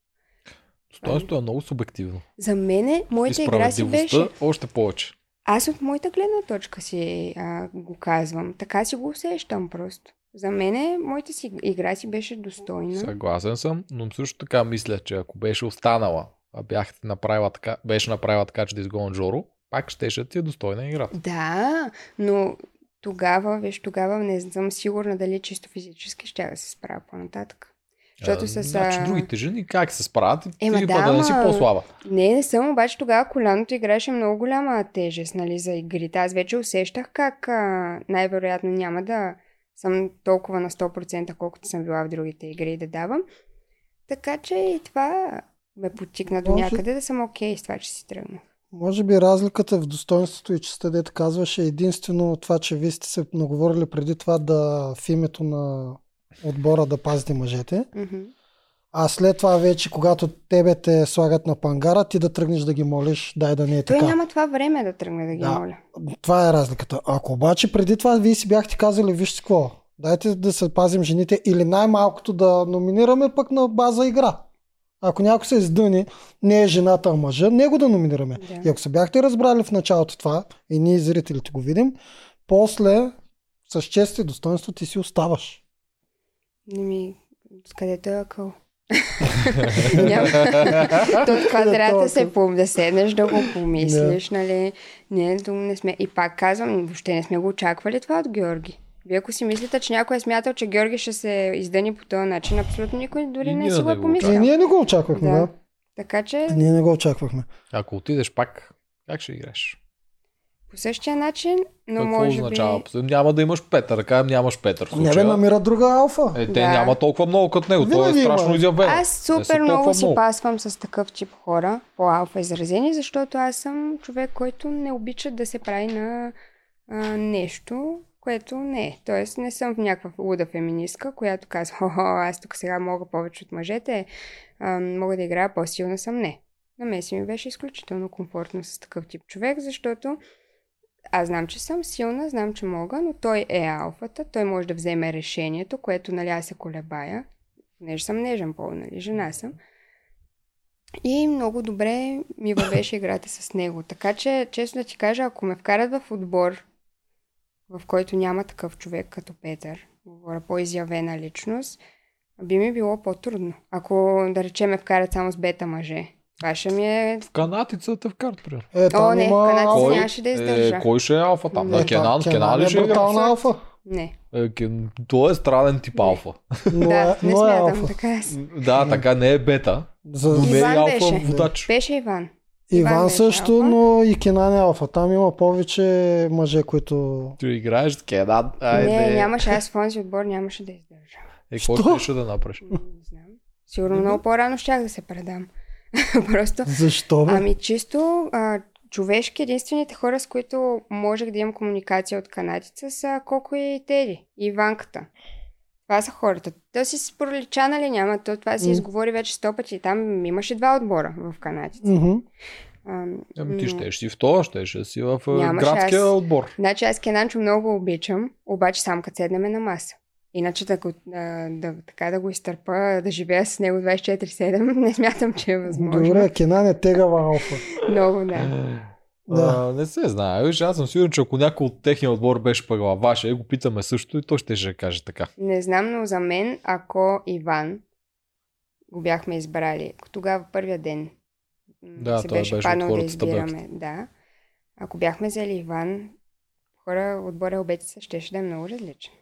Достоинството е много субективно. За мене, И моята игра си беше... още повече. Аз от моята гледна точка си а, го казвам. Така си го усещам просто. За мене, моята си игра си беше достойна. Съгласен съм, но също така мисля, че ако беше останала, а бяхте направила така, беше направила така, че да изгонят Жоро, пак щеше ти е достойна играта. Да, но тогава, виж, тогава не съм сигурна дали чисто физически ще да се справя по-нататък. Защото А, с... Значи другите жени как се справят и Ема ти да, да не си по-слаба. Не, не съм, обаче тогава коляното играше много голяма тежест, нали, за игрите. Аз вече усещах как а, най-вероятно няма да съм толкова на 100%, колкото съм била в другите игри да давам. Така че и това ме потикна до някъде да съм окей с това, че си тръгнах. Може би разликата в достоинството и честа, дете казваше, единствено това, че вие сте се наговорили преди това да в името на отбора да пазите мъжете. А след това вече, когато тебе те слагат на пангара, ти да тръгнеш да ги молиш, дай да не е Той така. няма това време да тръгне да ги Да. моля. Това е разликата. Ако обаче преди това вие си бяхте казали, вижте какво, дайте да се пазим жените или най-малкото да номинираме пък на база игра. Ако някой се издъни, не е жената, а мъжа, него да номинираме. Да. И ако се бяхте разбрали в началото това, и ние зрителите го видим, после с чест и достоинство ти си оставаш. Не ми... С където е акъл? То това Където трябва да е се пом, да седнеш, да го помислиш, нали? Не, не сме... И пак казвам, въобще не сме го очаквали това от Георги. Вие ако си мислите, че някой е смятал, че Георги ще се издъни по този начин, абсолютно никой дори И не си го не е го И помислял. ние не го очаквахме, да. Да. Така че Ние не го очаквахме. Ако отидеш пак, как ще играеш? по същия начин, но Какво може означава? би... Няма да имаш Петър, кажем нямаш Петър. Не бе, намира друга алфа. Е, те Да. няма толкова много като него. Той е страшно има. изявен. Аз супер много си пасвам с такъв тип хора, по-алфа изразени, защото аз съм човек, който не обича да се прави на а, нещо, което не е. Тоест не съм в някаква луда феминистка, която казва, о, аз тук сега мога повече от мъжете, мога да играя по-силна съм. Не. На мен си ми беше изключително комфортно с такъв тип човек, защото аз знам, че съм силна, знам, че мога, но той е алфата, той може да вземе решението, което, нали, аз се колебая, понеже съм нежен пол, нали, жена съм. И много добре ми вървеше играта с него. Така че, честно да ти кажа, ако ме вкарат в отбор, в който няма такъв човек като Петър, говоря, по-изявена личност, би ми било по-трудно. Ако, да речем, ме вкарат само с бета мъже. Това ще ми е... В канатицата в карт, примерно. Е, О, не, има... канадци алфа. нямаше да издържа. е, кой ще е алфа там? Не, На Кенан, Та- Кенан ли е ще играе? брутална алфа. Не. Е, Кен- Той е странен тип алфа. Но да, е, не е смятам алфа. така. е. Да, така не е бета, За... но не е алфа беше. водач. Беше Иван. Иван също, алфа. но и Кенан е алфа. Там има повече мъже, които... Ти играеш с Кенан. Айде. Не, нямаше. Аз в онзи отбор нямаше да издържа. Е, какво ще да направиш? Не знам. Сигурно много по-рано щях да се предам. Просто Защо бе? Ами чисто а, човешки, единствените хора, с които можех да имам комуникация от канатица са Коко и Теди, и Иванката. Това са хората. То си с пролича, нали няма, то това се М. изговори вече сто пъти. Там имаше два отбора в. Мгм. А, Ами ти но- ще си в това, ще си в а, Нямаше градския аз. отбор. Значи аз Кенанчо много обичам, обаче сам като седнеме на маса. Иначе да, го, да, да, така да го изтърпа, да живея с него 24-7, не смятам, че е възможно. Добре, Кенан е тегава алфа. Много, да. Да. А, не се знае. Виж, аз съм сигурен, че ако някой от техния отбор беше пък във ваше, го питаме също и той ще ще каже така. Не знам, но за мен, ако Иван го бяхме избрали, тогава първия ден Да, се той беше беше паднал да избираме. Да. Ако бяхме взели Иван, хора отбора обетица щеше да е много различен.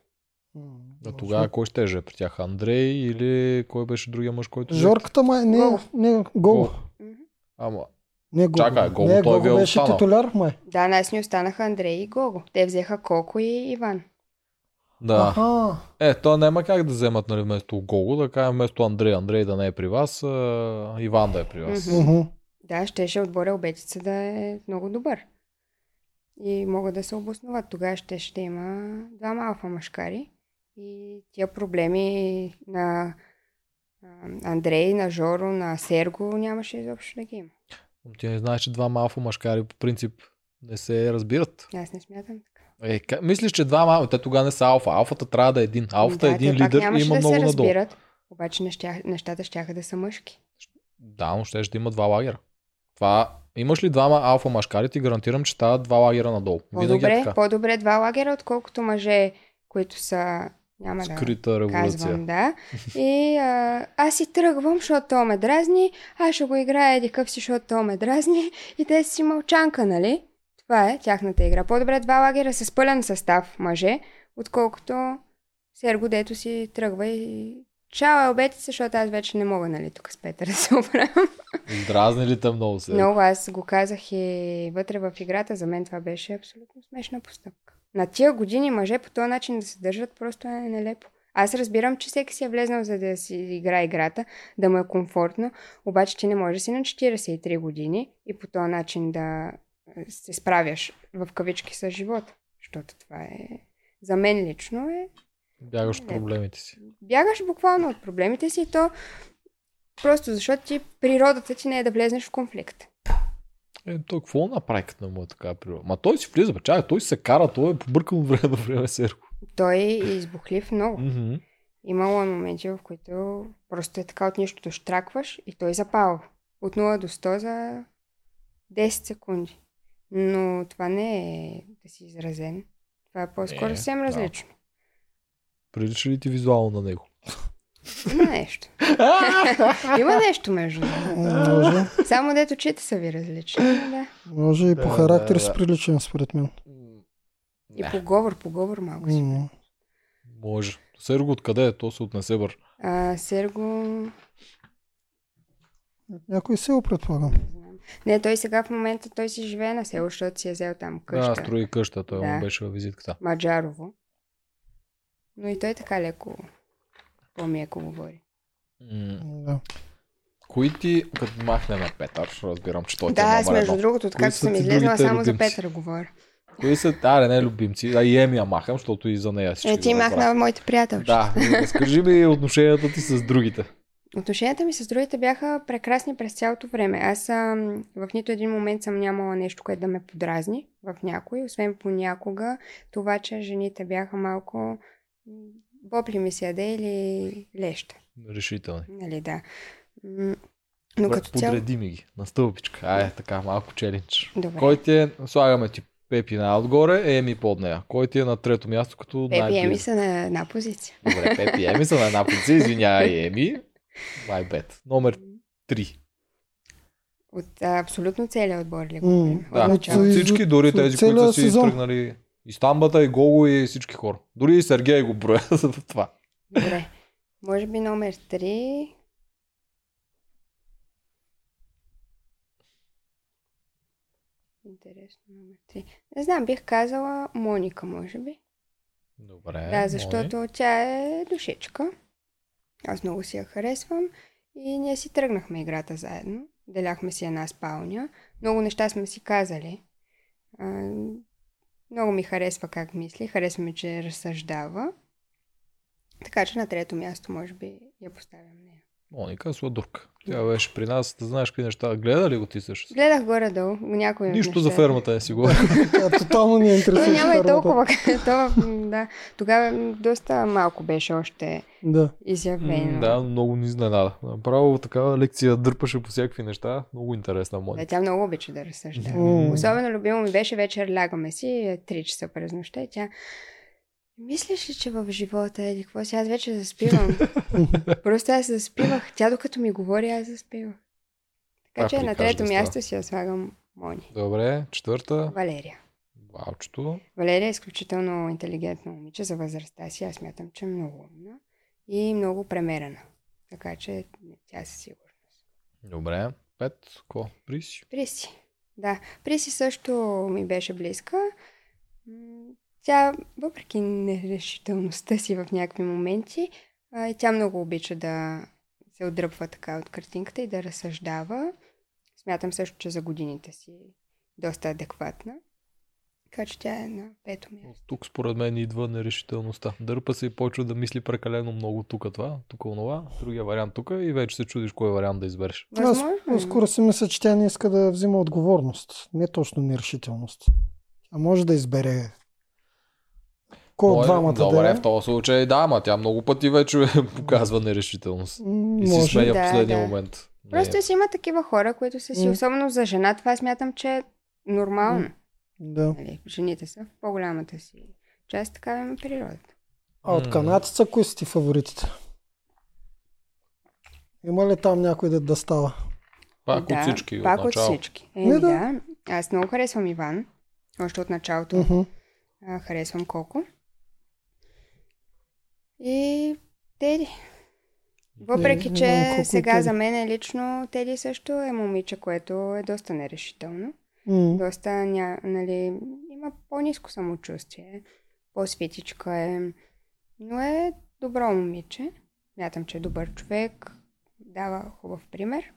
А тогава кой ще е при тях? Андрей или кой беше другия мъж, който... Жорката май... Не, не. Мгм. Ама, Не, Гого. Чакай, Гого, не, той ви е Гого беше титуляр, май. Да, нас ни останаха Андрей и Гого. Те взеха Коко и Иван. да. Аха. Е, то няма как да вземат нали, вместо Гого, да кажем вместо Андрей. Андрей да не е при вас, а, Иван да е при вас. Да, щеше отбора обетица да е много добър. И могат да се обосноват. Тогава ще ще има двама алфа машкари. И тия проблеми на Андрей, на Жоро, на Серго нямаше изобщо да ги има. Ти не знаеш, че двама алфа машкари по принцип не се разбират. Аз не смятам така. Е, ка- мислиш, че двама, те тогава не са алфа. Алфата трябва да е един. Алфата да, е един лидер и има да много се надолу. разбират. Обаче неща, нещата ще да са мъжки. Да, но ще ще има два лагера. Това, имаш ли двама алфа машкари, ти гарантирам, че стават два лагера надолу. Е По-добре, така. по-добре два лагера, отколкото мъже, които са... Няма да Скрита революция. казвам, да. И а, аз си тръгвам, защото то ме дразни, аз ще го играя еди къв си, защото то ме дразни и те си мълчанка, нали? Това е тяхната игра. По-добре два лагера с пълен състав мъже, отколкото Серго, дето си тръгва и Чао, обети се, защото аз вече не мога, нали, тук с Петър да се оправям. Дразни ли те много се? Много, аз го казах и вътре в играта, за мен това беше абсолютно смешна постъпка. На тия години мъже по този начин да се държат просто е нелепо. Аз разбирам, че всеки си е влезнал за да си играе играта, да му е комфортно, обаче ти не можеш да си на 43 години и по този начин да е, се справяш в кавички с живота. Защото това е... За мен лично е... Бягаш от проблемите си. Бягаш буквално от проблемите си и то просто защото ти природата ти не е да влезнеш в конфликт. Е, той какво направи като на му е така природа? Ма той си влиза, бе, чай, той се кара, той е побъркал време до време серко. Той е избухлив много. Мгм. Имало е моменти, в които просто е така от нищото штракваш и той запалва. От 0 до 100 за 10 секунди. Но това не е да си изразен. Това е по-скоро съвсем да. различно. Прилича ли ти визуално на него? Има нещо. Има нещо между. Може, Само дето очите са ви различни. Да. може и по характер си приличен, според мен. И по говор, по говор малко си. Може. Серго откъде е? То се отнесе бър. А, Серго... Някой село, предполагам. Не знам. Не, той сега в момента той си живее на село, защото си е взел там къща. Да, строи къща, той Да. му беше във визитката. Маджарово. Но и той така леко по-меко говори. М, Да. Кои ти, като махнем Петър, разбирам, че той ти е Да, между другото, са съм излезнала, само за любимци? Петър говоря. Кои са, да, не любимци, а и Еми я махам, защото и за нея си Е, ти махна моите приятелчета. Да, разкажи ми отношенията ти с другите. Отношенията ми с другите бяха прекрасни през цялото време. Аз ам, в нито един момент съм нямала нещо, което да ме подразни в някой, освен понякога това, че жените бяха малко м, бопли ми се яде или леща. Решителни. Нали, да. Но Добре, като цяло... Подреди ми ги на стълбичка. Ай, така, малко челендж. Добре. Кой ти е, слагаме ти Пепи най-отгоре, Еми под нея. Кой ти е на трето място като Пепи най-близо? Еми са на една позиция. Добре, Пепи Еми са на една позиция, извинявай, Еми. My bad. Номер 3. От а, абсолютно целият отбор ли говорим? Да, От всички, дори от тези, които са си сезон. тръгнали и Стамбата, и Гого, и всички хора. Дори и Сергей го броя за това. Добре. Може би номер 3. Интересно, номер 3. Не знам, бих казала Моника, може би. Добре. да, защото тя е душичка. Аз много си я харесвам. И ние си тръгнахме играта заедно. Деляхме си една спалня. Много неща сме си казали. Много ми харесва как мисли. Харесва ми, че разсъждава. Така че на трето място, може би, я поставям нея. Моника е сладурка. Тя беше при нас, да знаеш какви неща. Гледа ли го ти също? Гледах горе-долу някои Нищо за нещата. фермата не си говори. Тотално ни е интересува. няма и толкова. Това, да. Тогава доста малко беше още Да. изявено. Да, много ни изненада. Направо такава лекция дърпаше по всякакви неща. Много интересна Да, Моника. тя много обича да разсъждава. Особено любимо ми беше вечер лягаме си, е 3 часа през нощта и тя Мислиш ли, че в живота е какво си? Аз вече заспивам. Просто аз заспивах. Тя докато ми говори, аз заспивах. Така Пак че на трето да място си я слагам Мони. Добре, четвърта. Валерия. Валчето. Валерия е изключително интелигентно момиче за възрастта си. Аз смятам, че е много умна и много премерена. Така че тя със сигурност. Добре. Пет. Ко? Приси. Приси. Да, Приси също ми беше близка. Тя, въпреки нерешителността си в някакви моменти, а, и тя много обича да се отдръпва така от картинката и да разсъждава. Смятам също, че за годините си доста адекватна. Така че тя е на пето място. Тук според мен идва нерешителността. Дърпа се и почва да мисли прекалено много тук това, тук онова, другия вариант тук и вече се чудиш кой вариант да избереш. Аз Възможно. скоро си мисля, че тя не иска да взима отговорност. Не точно нерешителност. А може да избере кой от Мое- двамата Добре, да е. в този случай да, ама тя много пъти вече показва нерешителност. И си сменя в Да, последния да. момент. Просто си има такива хора, които са си, особено за жена, това смятам, че е нормално. Да. Нали, жените са в по-голямата си част, така има природата. А от канадцата, кои са ти фаворитите? Има ли там някой да, да става? Пак да, от всички, Пак от от всички. Не, да. да. Аз много харесвам Иван. Още от началото а, харесвам Коко. И Теди. Въпреки, Не, че не е сега Теди. за мен лично Теди също е момиче, което е доста нерешително. М, Доста, ня, нали, има по-низко самочувствие, по-светичка е, но е добро момиче. Мятам, че е добър човек, дава хубав пример.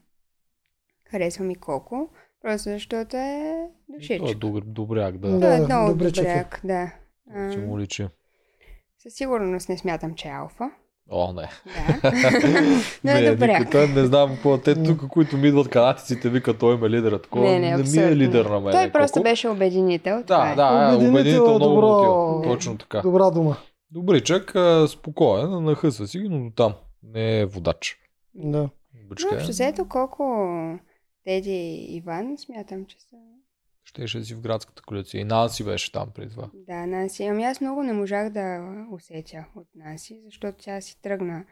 Харесва ми колко, просто защото е Той е душичка. добр, добряк, да. Да. Той е много добричък е. добряк, да. А, Се му личи. Със сигурност не смятам, че е алфа. О, не. Да. Но е добряк. никой- той не знам какво. Те тук, които ми идват канатиците, викат, той е лидер. Такова Не, не, не ми е лидер на мен. Той просто Колко? беше обединител. Да, е. да, е, Обединител обединител е много добро. добро. Точно така. Добра дума. Добричък, а, спокоен, нахъсва си, ги, но до там. Не е водач. Да. Но Добричка общо е. взето колко Теди и Иван смятам, че са Щеше си в градската коалиция. И Нанси беше там преди това. Да, Наси. Ами аз много не можах да усетя от Наси, защото тя си тръгна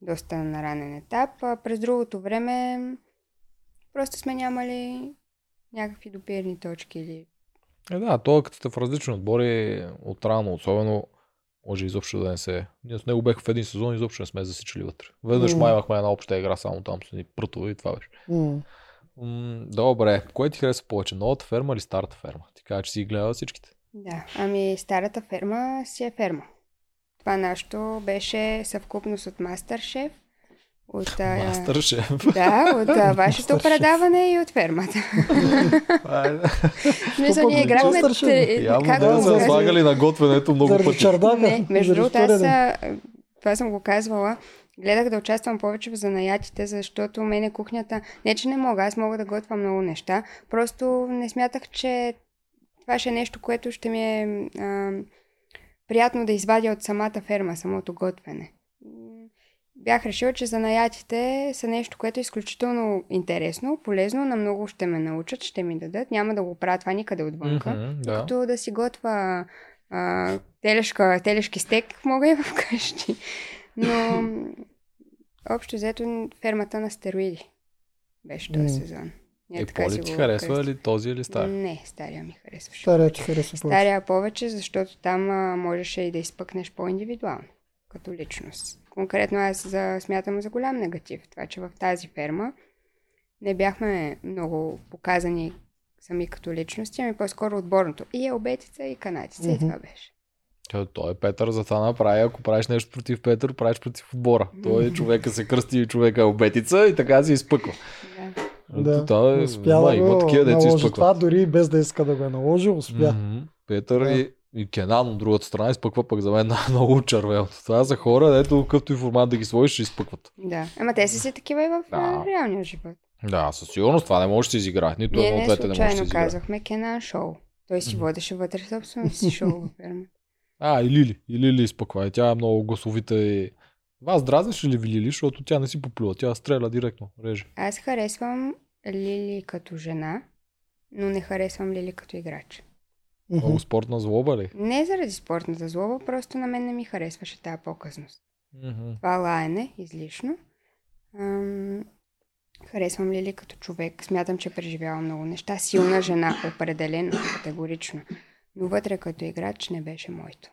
доста на ранен етап. А през другото време просто сме нямали някакви допирни точки или... Е, да, той като сте в различни отбори, отрано, особено, може изобщо да не се... Ние с него бех в един сезон, изобщо не сме засичали вътре. Веднъж М. май имахме една обща игра, само там с ни прътове и това беше. М. М, добре, кое ти хареса повече? Новата ферма или старата ферма? Ти кажа, че си гледала всичките. Да, ами старата ферма си е ферма. Това нашето беше съвкупност от Мастер-шеф, от, а, Мастър шеф. да, от а, вашето Мастер-шеф. предаване и от фермата. В Смисъл, ние играхме... Мастер-шеф? Явно да кажа? слагали на готвенето много пъти. Не, между другото, аз това съм го казвала. Гледах да участвам повече в занаятите, защото мене кухнята, не че не мога, аз мога да готвя много неща, просто не смятах, че това ще е нещо, което ще ми е а, приятно да извадя от самата ферма, самото готвене. Бях решила, че занаятите са нещо, което е изключително интересно, полезно, на много ще ме научат, ще ми дадат. Няма да го правя това никъде отвънка. Мгм, да. Като да си готва а, телешка, телешки стек, мога и вкъщи. Но общо взето фермата на стероиди беше този сезон. Ние Е, така ти харесва или този или стария? Не, стария ми харесваше. Стария ти харесва повече. Стария повече, защото там а, можеше и да изпъкнеш по-индивидуално, като личност. Конкретно аз за, смятам за голям негатив. Това, че в тази ферма не бяхме много показани сами като личности, ами по-скоро отборното. И е обетица, и канатица, и Мгм. това беше. Той, той е Петър за това направи. Ако правиш нещо против Петър, правиш против отбора. Той е човека се кръсти и човека е обетица и така се изпъква. Да. Това е, успя да има такива деца изпъкват. това, дори и без да иска да го е наложил, успя. Мгм. Петър Да. и, и Кенан от другата страна изпъква пък за мен много червеното. Това са хора, дето какъвто и формат да ги сложиш, ще изпъкват. да. Ама те са си такива и в Да. реалния живот. Да, със сигурност това не може да се изиграе. Нито едно от не двете не може да се случайно изиграе. казахме Кенан Шоу. Той си водеше вътре собственото си шоу във ферма. А, и Лили. И Лили изпъква. И тя е много гласовита и... Вас дразниш ли ви Лили, защото тя не си поплюва. Тя стреля директно. Реже. Аз харесвам Лили като жена, но не харесвам Лили като играч. Много спортна злоба ли? Не заради спортната злоба, просто на мен не ми харесваше тази по-късност. Мгм. Това лаене, излишно. Ам, харесвам Лили като човек. Смятам, че преживява много неща. Силна жена, определено, категорично. Но вътре като играч не беше моето.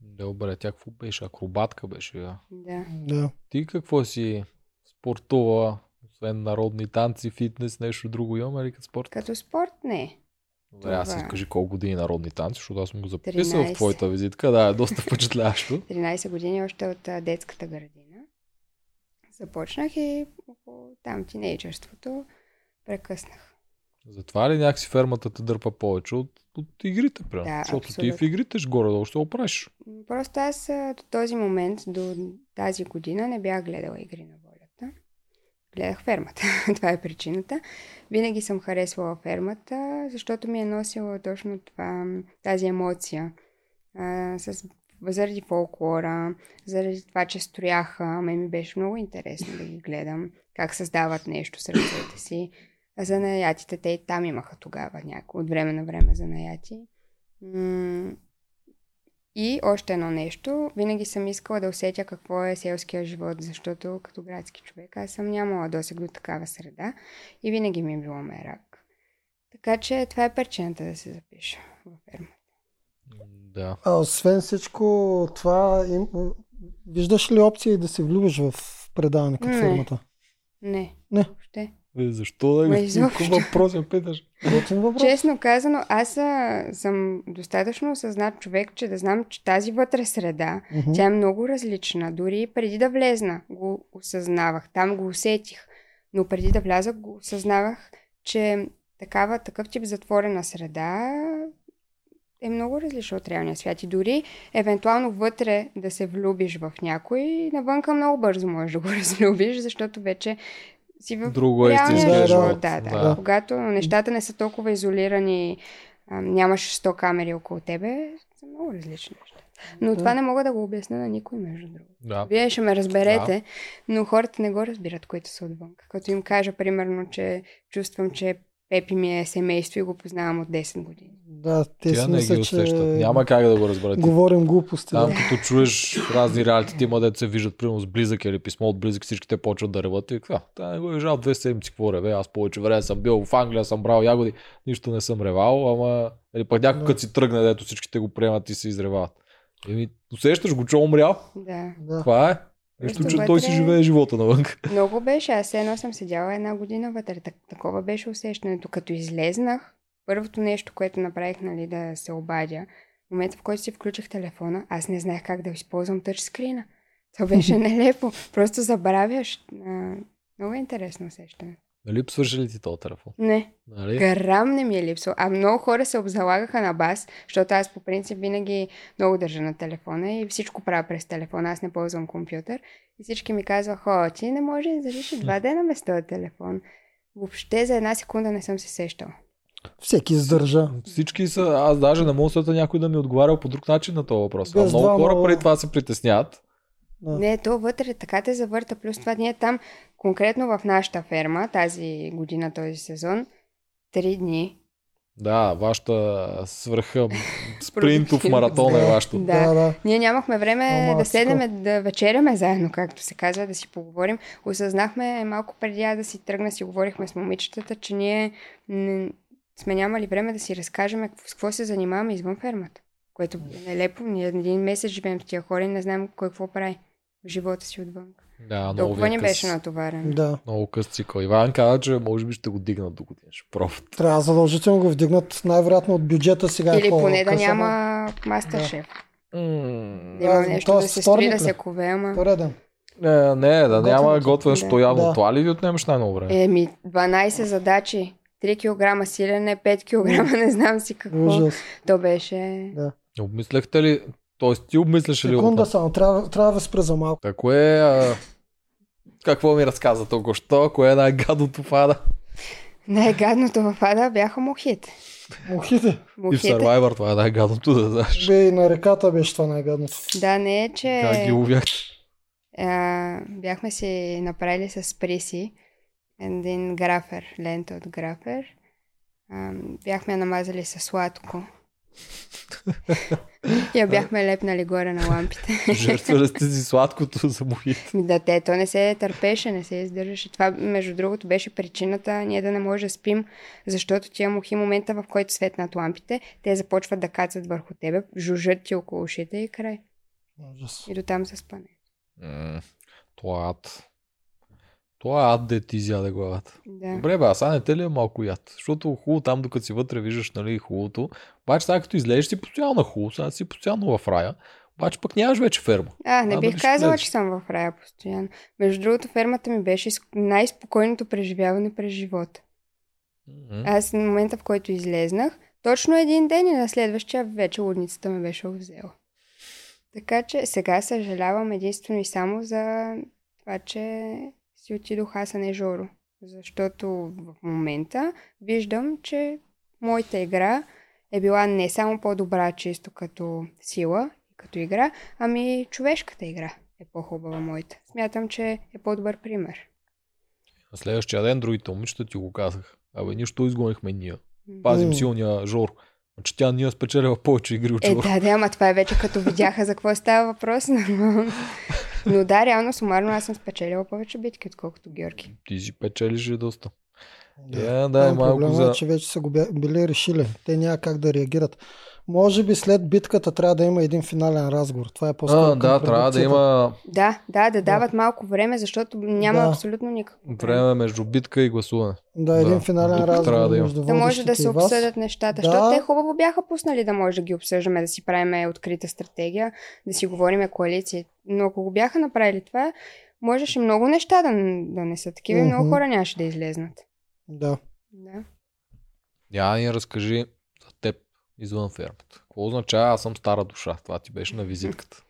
Добре, тя какво беше? Акробатка беше. Да. Да. Да. Ти какво си спортува? Освен народни танци, фитнес, нещо друго имаме ли като спорт? Като спорт не. Добре, аз си кажи колко години народни танци, защото аз съм го записал в 13. твоята визитка. Да, е доста впечатляващо. 13 години още от а, детската градина. Започнах и около там тинейджърството прекъснах. Затова ли някакси фермата те дърпа повече от, от игрите, примерно? Да, защото ти абсолютно. в игрите ще горе-долу ще го правиш. М, Просто аз до този момент, до тази година не бях гледала игри на волята. Гледах фермата. това е причината. Винаги съм харесвала фермата, защото ми е носила точно това, тази емоция. А, с, заради фолклора, заради това, че строяха. Мен ми беше много интересно да ги гледам. Как създават нещо с ръцете си. А за наятите, те и там имаха тогава някои, от време на време за наяти. М- и още едно нещо, винаги съм искала да усетя какво е селския живот, защото като градски човек аз съм нямала досег до такава среда и винаги ми е било мерак. Така че това е причината да се запиша във ферма. Да. А освен всичко това, им, виждаш ли опции да се влюбиш в предаване като Не. фермата? Не. Не. Въобще. Е, защо да го изобщо. въпрос я питаш? Въпрос. Честно казано, аз съм достатъчно осъзнат човек, че да знам, че тази вътре среда, Мгм. Тя е много различна. Дори преди да влезна го осъзнавах. Там го усетих. Но преди да вляза го осъзнавах, че такава, такъв тип затворена среда е много различна от реалния свят. И дори евентуално вътре да се влюбиш в някой, навънка много бързо можеш да го разлюбиш, защото вече си в Друго е реалния Да, да. живот. Да, да, Да. Когато нещата не са толкова изолирани, а, нямаш 100 камери около тебе, са много различни неща. Но Да. това не мога да го обясня на никой, между другото. Да. Вие ще ме разберете, но хората не го разбират, които са отвън. Като им кажа, примерно, че чувствам, че Пепи ми е семейство и го познавам от 10 години. Да, те Тя си не ги мислят, че усещат. Няма как да го разберат. говорим глупости. Там Да. като чуеш разни реалити, има да се виждат примерно с близък или писмо от близък, всички те почват да реват и какво? Та не го е виждал две седмици, какво реве, аз повече време съм бил в Англия, съм брал ягоди, нищо не съм ревал, ама или пък някой Да. като си тръгне, дето всичките го приемат и се изревават. Еми, усещаш го, че е умрял. Да. Да. Това е. Просто че той си живее живота навън. Много беше. Аз едно съм седяла една година вътре. Так, такова беше усещането. Като излезнах, първото нещо, което направих, нали, да се обадя, в момента, в който си включих телефона, аз не знаех как да използвам тъчскрина. Това беше нелепо. Просто забравяш. Много е интересно усещане. Свърши ли ти този телефон? Не, Нали? грам не ми е липсвал. А много хора се обзалагаха на бас, защото аз по принцип винаги много държа на телефона и всичко правя през телефона. Аз не ползвам компютър. И всички ми казваха, о, ти не може да задиш и два дена без този телефон. Въобще за една секунда не съм се сещала. Всеки издържа. Всички са, аз даже не мога да някой да ми отговарял по друг начин на този въпрос. А Без много двама- хора преди това се притесняват. Да. Не, то вътре така те завърта. Плюс това ние там, конкретно в нашата ферма, тази година, този сезон, три дни. Да, вашата свръха спринтов маратон е вашето. Да. да, да. Ние нямахме време Ама, да седнем да вечеряме заедно, както се казва, да си поговорим. Осъзнахме малко преди да си тръгна, си говорихме с момичетата, че ние не, сме нямали време да си разкажем какво- с какво се занимаваме извън фермата. Което е нелепо. Ние един месец живеем с тия хора и не знаем кой какво прави живота си отвън. Да, много Толкова ни е беше натоварен. да. Много къс цикъл. Иван каза, че може би ще го дигнат до година. Ще пробват. Трябва задължително го вдигнат най-вероятно от бюджета сега. е Или по- поне да няма мастер шеф. Да Да, има нещо да е се строи, да се кове, ама... Пореден. Не, не, да няма Готвенето. готвено, Да. явно Да. това ли ви отнемаш най-много време? Еми, 12 задачи. 3 кг силене, 5 кг, не знам си какво. Ужас. То беше... Обмисляхте ли, т.е. ти обмисляш ли Секунда го? само, трябва, трябва да спра за малко. Ако е... А... Какво ми разказа току-що? Кое е най-гадното фада? Най-гадното в Ада бяха мухите. Мухите. И в Мухите. Survivor това е най-гадното да знаеш. Бе, и на реката беше това най-гадното. Да, не е, че Как ги ловяхте? а, бяхме си направили с Приси един графер, лента от графер. А, бяхме я намазали с сладко. Я бяхме лепнали горе на лампите. Жертвали сте си сладкото за мухите. Ми Да, те, то не се търпеше, не се издържаше. Това, между другото, беше причината ние да не може да спим, защото тия мухи, момента в който светнат лампите, те започват да кацат върху тебе, жужжат ти около ушите и край. Ужас. И до там се спане. М, Това е ад. Това е ад, де ти изяде главата. Да. Добре, бе, а сега не те ли е малко яд? Защото хубаво там, докато си вътре, виждаш, нали, хубавото. Обаче сега като излезеш си постоянно на хубаво, сега си постоянно в рая. Обаче пък нямаш вече ферма. А, не А, бих ще казала, че съм в рая постоянно. Между другото, фермата ми беше най-спокойното преживяване през живота. М, Аз на момента, в който излезнах, точно един ден и на следващия вече лудницата ме беше взела. Така че сега съжалявам единствено и само за това, че си отидох аз, а не Жоро. Защото в момента виждам, че моята игра е била не само по-добра чисто като сила и като игра, ами човешката игра е по-хубава моята. Смятам, че е по-добър пример. На следващия ден другите момичета ти го казах. Абе, нищо изгонихме ние. Пазим силния Жор. Че тя ние спечелила повече игри от Е, да, да, ама това е вече като видяха за какво става въпрос. Но, да, реално сумарно аз съм спечелила повече битки, отколкото Георги. Ти си печелиш и доста. Да. Да, да, е малко проблема за... е, че вече са го били решили. Те няма как да реагират. Може би след битката трябва да има един финален разговор. Това е по-скоро А, да, трябва да има Да, да, да дават малко време, защото няма Да. абсолютно никакво време. между битка и гласуване. Да, един Да, финален разговор да има. между Да може да се обсъдят нещата, Да. защото те хубаво бяха пуснали да може да ги обсъждаме, да си правиме открита стратегия, да си говориме коалиции. Но ако го бяха направили това, можеше много неща да, да не са такива и много хора нямаше да излезнат. Да. Да. Я ни разкажи извън фермата. Какво означава аз съм стара душа? Това ти беше на визитката.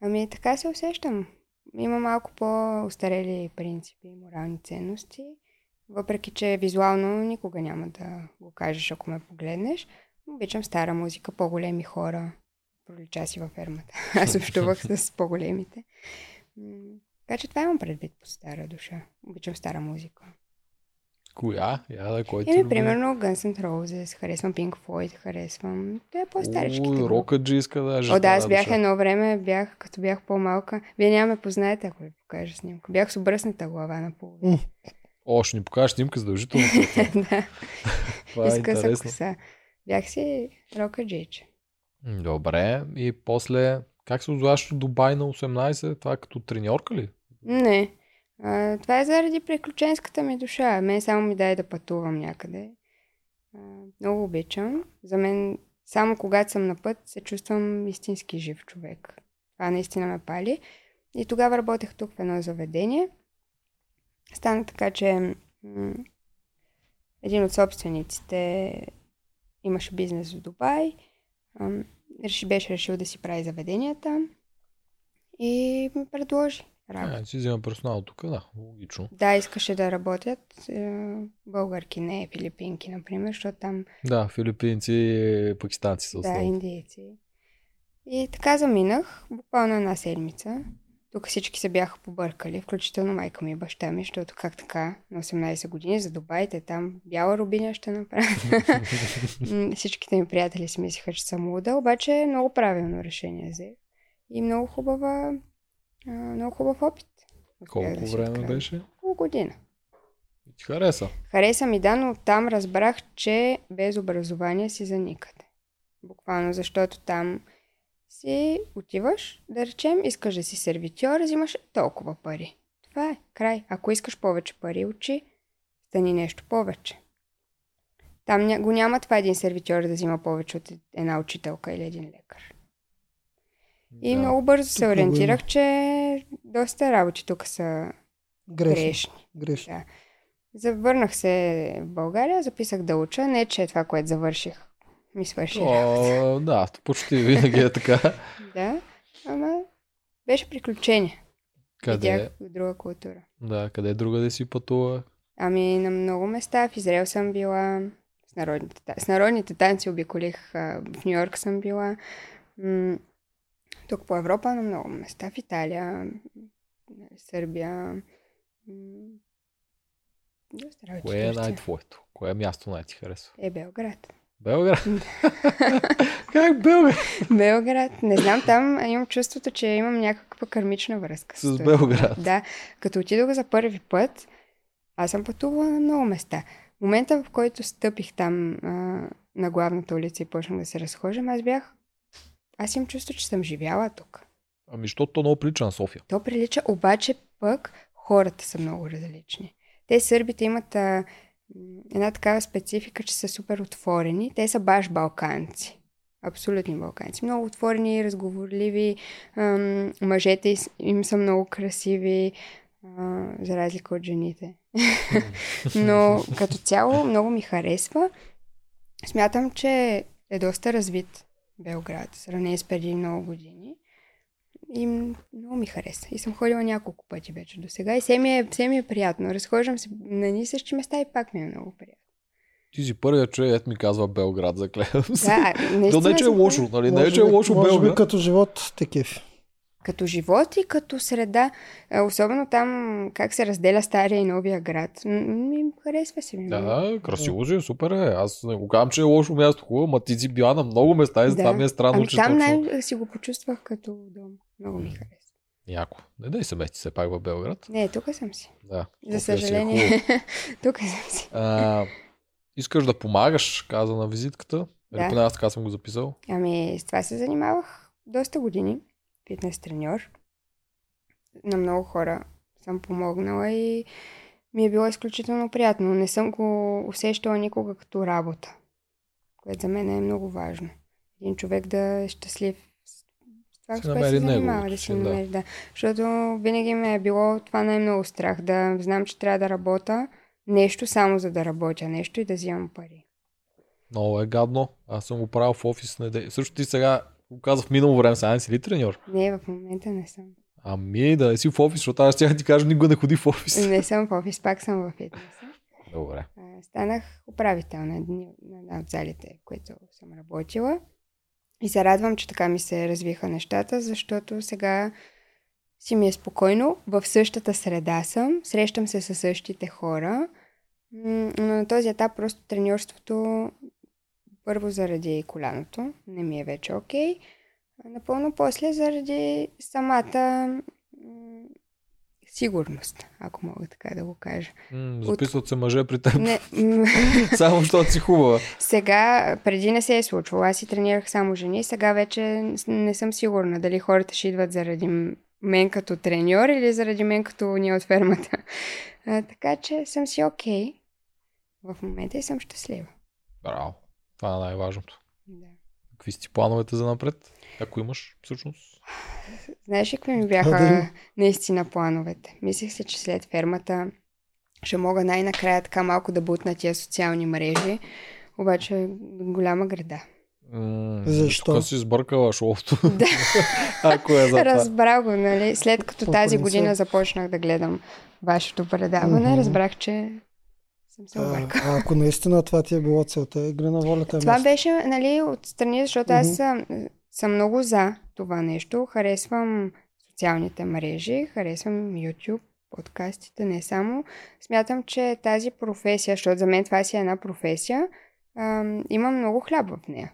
Ами така се усещам. Има малко по-устарели принципи и морални ценности. Въпреки, че визуално никога няма да го кажеш, ако ме погледнеш. Обичам стара музика, по-големи хора. Пролича си във фермата. Аз общувах с по-големите. Така че това имам предвид по стара душа. Обичам стара музика. Коя? Я да, кой ти Еми, примерно Guns N' Roses, харесвам Pink Floyd, харесвам... Те по-старичките. Ой, групи. Рокаджи иска да е О, да, аз бях едно време, бях, като бях по-малка. Вие няма ме познаете, ако ви покажа снимка. Бях с обръсната глава на половина. О, ще ни покажеш снимка задължително. да, Това е интересно. коса. Бях си рока джич. М, Добре. И после, как се озоваш от Дубай на 18? Това е като треньорка ли? Не. Това е заради приключенската ми душа. Мен само ми дай да пътувам някъде. А, много обичам. За мен, само когато съм на път, се чувствам истински жив човек. Това наистина ме пали. И тогава работех тук в едно заведение. Стана така, че м- един от собствениците имаше бизнес в Дубай. Реши, беше решил да си прави заведенията. И ми предложи работа. А, си взема персонал тук, да. Логично. Да, искаше да работят е, българки, не филипинки, например, защото там, Да, филипинци пакистанци са да, основно. индийци. И така заминах, буквално една седмица. тук всички се бяха побъркали, включително майка ми и баща ми, защото как така на 18 години за Дубай, те там бяла рубиня ще направят. Всичките ми приятели си мислиха, че съм луда, обаче е много правилно решение взе. И много хубава, а, много хубав опит. Колко да време открия. беше? Около година. И ти хареса. Хареса ми, да, но там разбрах, че без образование си за никъде. Буквално, защото там си отиваш, да речем, искаш да си сервитьор, взимаш толкова пари. Това е, край. Ако искаш повече пари, учи, стани нещо повече. Там ня- го няма това един сервитьор да взима повече от една учителка или един лекар. И Да. много бързо се ориентирах, че доста работи тук са Грешно. грешни. Грешно. Да. Завърнах се в България, записах да уча. Не, че това, което завърших, ми свърши. О, да, почти винаги е така. Да, ама беше приключение. Къде? Видях друга култура. Да, къде друга да си пътува? Ами на много места. В Израел съм била. С народните, с народните танци обиколих. В Нью Йорк съм била. М- тук по Европа на много места. В Италия, м, Сърбия. Доста работи Кое е най-твоето? Кое място най-ти харесва? Е, Белград. Белград? как Белград? Белград. Не знам, там имам чувството, че имам някаква кармична връзка. С този Белград. град. Да, като отидох за първи път, аз съм пътувала на много места. Момента, в който стъпих там а, на главната улица и почнах да се разхождам, аз бях... Аз имам чувство, че съм живяла тук. Ами, защото то много прилича на София. То прилича, обаче пък хората са много различни. Те сърбите имат а, една такава специфика, че са супер отворени. Те са баш балканци. Абсолютни балканци. Много отворени, разговорливи. Ам, мъжете им са много красиви, а, за разлика от жените. Но като цяло много ми харесва. Смятам, че е доста развит Белград, в сравнение с преди много години. И много ми хареса. И съм ходила няколко пъти вече до сега. И все ми е, все ми е приятно. Разхождам се на ни същи места и пак ми е много приятно. Ти си първият човек, ми казва Белград, заклевам се. Да, То наистина не, че е лошо, нали? Не, че е би- лошо Може би Белград. като живот кефи. Като живот и като среда. А, Особено там как се разделя стария и новия град. Ми харесва си ми. много. Да, красиво си, е, супер е. Аз не го казвам, че е лошо място, хубаво, ма ти си била на много места и затова Да. ми е странно, Ами че там точно... най- си го почувствах като дом. Много ми хареса. Яко. Не дай се мести все пак в Белград. Не, тук съм си. Да. За си е съжаление. хубаво. тук съм си. А, искаш да помагаш, каза на визитката. Или Да. поне аз така съм го записал. Ами, с това се занимавах доста години. Фитнес треньор. На много хора съм помогнала и ми е било изключително приятно. Не съм го усещала никога като работа, което за мен е много важно. Един човек да е щастлив това, с което се занимава, да да. намери, да. Защото винаги ме е било това най-много страх, да знам, че трябва да работя нещо само за да работя нещо и да взимам пари. Много е гадно. Аз съм го правил в офис. Не... Също ти сега го казах в минало време, сега не си ли треньор? Не, в момента не съм. Ами да не си в офис, защото аз ще ти кажа, никога не ходи в офис. Не съм в офис, пак съм в фитнеса. Добре. А, Станах управител на една от залите, в които съм работила. И се радвам, че така ми се развиха нещата, защото сега си ми е спокойно. В същата среда съм, срещам се със същите хора. Но на този етап просто треньорството първо заради коляното, не ми е вече окей. а Напълно после заради самата м, сигурност, ако мога така да го кажа. М, записват се мъже при теб, Не, само защото си хубава. сега, преди не се е случвало. Аз си тренирах само жени. Сега вече не съм сигурна дали хората ще идват заради мен като треньор или заради мен като ние от фермата. А, така че съм си окей. В момента и съм щастлива. Браво. Това е най-важното. Да. Какви си плановете за напред? Ако имаш, всъщност. Знаеш ли какви ми бяха да. наистина плановете? Мислех си, че след фермата ще мога най-накрая така малко да бутна тия социални мрежи. Обаче голяма града. М, Защо? Тук си сбъркала шоуто. Да. Ако е за това. Разбрах го, нали? След като По тази принцип. година започнах да гледам вашето предаване, Мгм. разбрах, че съм се объркала. а ако наистина това ти е било целта, игра на волята е Това място. беше, нали, отстрани, защото аз Мгм. съм, съм много за това нещо. Харесвам социалните мрежи, харесвам YouTube, подкастите, не само. Смятам, че тази професия, защото за мен това си е една професия, ам, има много хляб в нея.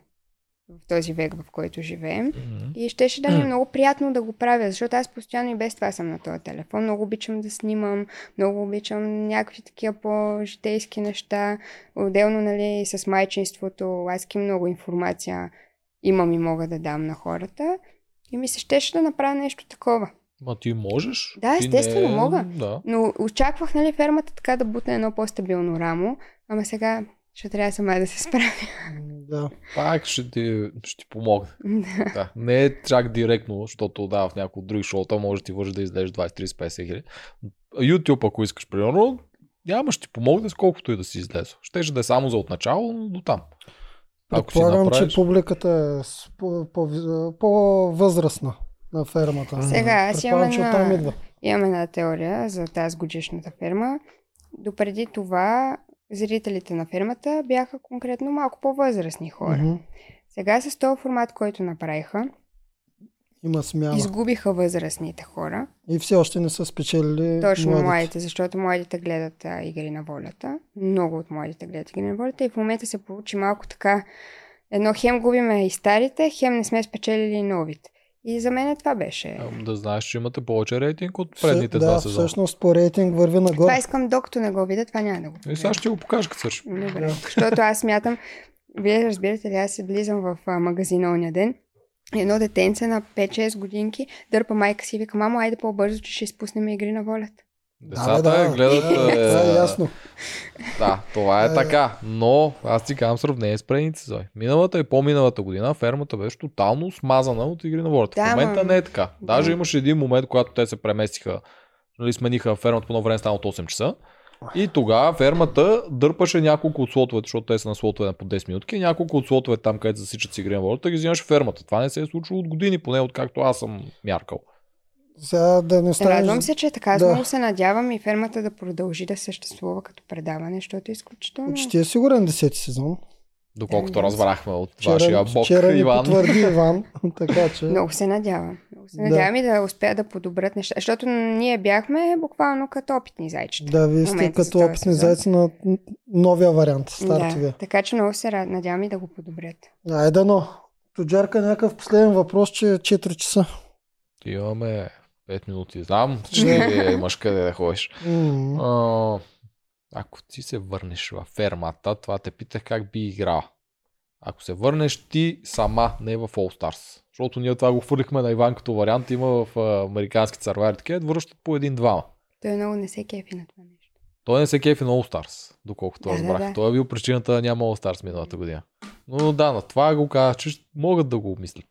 В този век, в който живеем. Мгм. И щеше да ми е много приятно да го правя, защото аз постоянно и без това съм на този телефон. Много обичам да снимам, много обичам някакви такива по-житейски неща. Отделно, нали, с майчинството, адски много информация имам и мога да дам на хората. И ми се щеше да направя нещо такова. Ма ти можеш. Да, естествено, не- мога. Да. Но очаквах, нали, фермата така да бутне едно по-стабилно рамо, ама сега ще трябва сама да се справя. Да. Пак ще ти, ще ти помогне. Да. Не е чак директно, защото да, в някои други шоута може да ти върши да излезеш 20, 30, 50 хиляди. YouTube, ако искаш, примерно, няма, ще ти помогне с колкото и да си излезе. Щеше да е само за отначало, но до там. Ако си Предполагам, направиш... че публиката е по-възрастна на фермата. Сега, аз имам една-. Имам една теория за тази годишната ферма. Допреди това зрителите на фермата бяха конкретно малко по-възрастни хора. Мгм. Сега с този формат, който направиха, Има смяна. изгубиха възрастните хора. И все още не са спечелили Точно младите. младите, защото младите гледат а, игри на волята. Много от младите гледат игри на волята и в момента се получи малко така едно хем губиме и старите, хем не сме спечелили и новите. И за мен това беше. Да знаеш, че имате повече рейтинг от предните да, два сезона. всъщност по рейтинг върви нагоре. Това искам, докато не го видя, това няма да го И сега ще го покажа, като свърши. Добре. Защото аз смятам, вие разбирате ли, аз се влизам в а, магазина оня ден. Едно детенце на 5-6 годинки дърпа майка си и вика, мамо, айде по-бързо, че ще изпуснем игри на волята. Децата да, гледат... Да, е, това е ясно. Да, това е Е. така. Но аз ти казвам сравнение с предните сезони. Миналата и по-миналата година фермата беше тотално смазана от игри на волята. Да, в момента не е така. Даже Да. имаше един момент, когато те се преместиха, нали, смениха фермата по едно време стана от 8 часа. И тогава фермата дърпаше няколко от слотовете, защото те са на слотове на по 10 минутки, и няколко от слотове там, където засичат с игри на волята, ги взимаше фермата. Това не се е случило от години, поне откакто аз съм мяркал. Сега да не станеш... Радвам се, че е така. Да. много се надявам и фермата да продължи да съществува като предаване, защото е изключително. Ти е сигурен 10 сезон. Доколкото Да, разбрахме от Вчера, вашия бог вчера ни Иван. потвърди Иван, така че... Много се надявам. Много се Да. надявам и да успеят да подобрят неща. Защото ние бяхме буквално като опитни зайчета. Да, вие сте за като опитни сезон. зайци на новия вариант, стартовия. Да, така че много се рад- надявам и да го подобрят. Айде, но. Тоджарка, някакъв последен въпрос, че е 4 часа. Имаме 5 минути. Знам, че имаш къде да ходиш. А, ако ти се върнеш във фермата, това те питах как би играл. Ако се върнеш ти сама, не в All Stars. Защото ние това го хвърлихме на Иван като вариант. Има в а, американските сървайри такива, връщат по един-двама. Той много не се кефи на това нещо. Той не се кефи на All Stars, доколкото Да, да, разбрах. да. Той е бил причината да няма All Stars миналата година. Но да, на това го казах, че могат да го обмислят.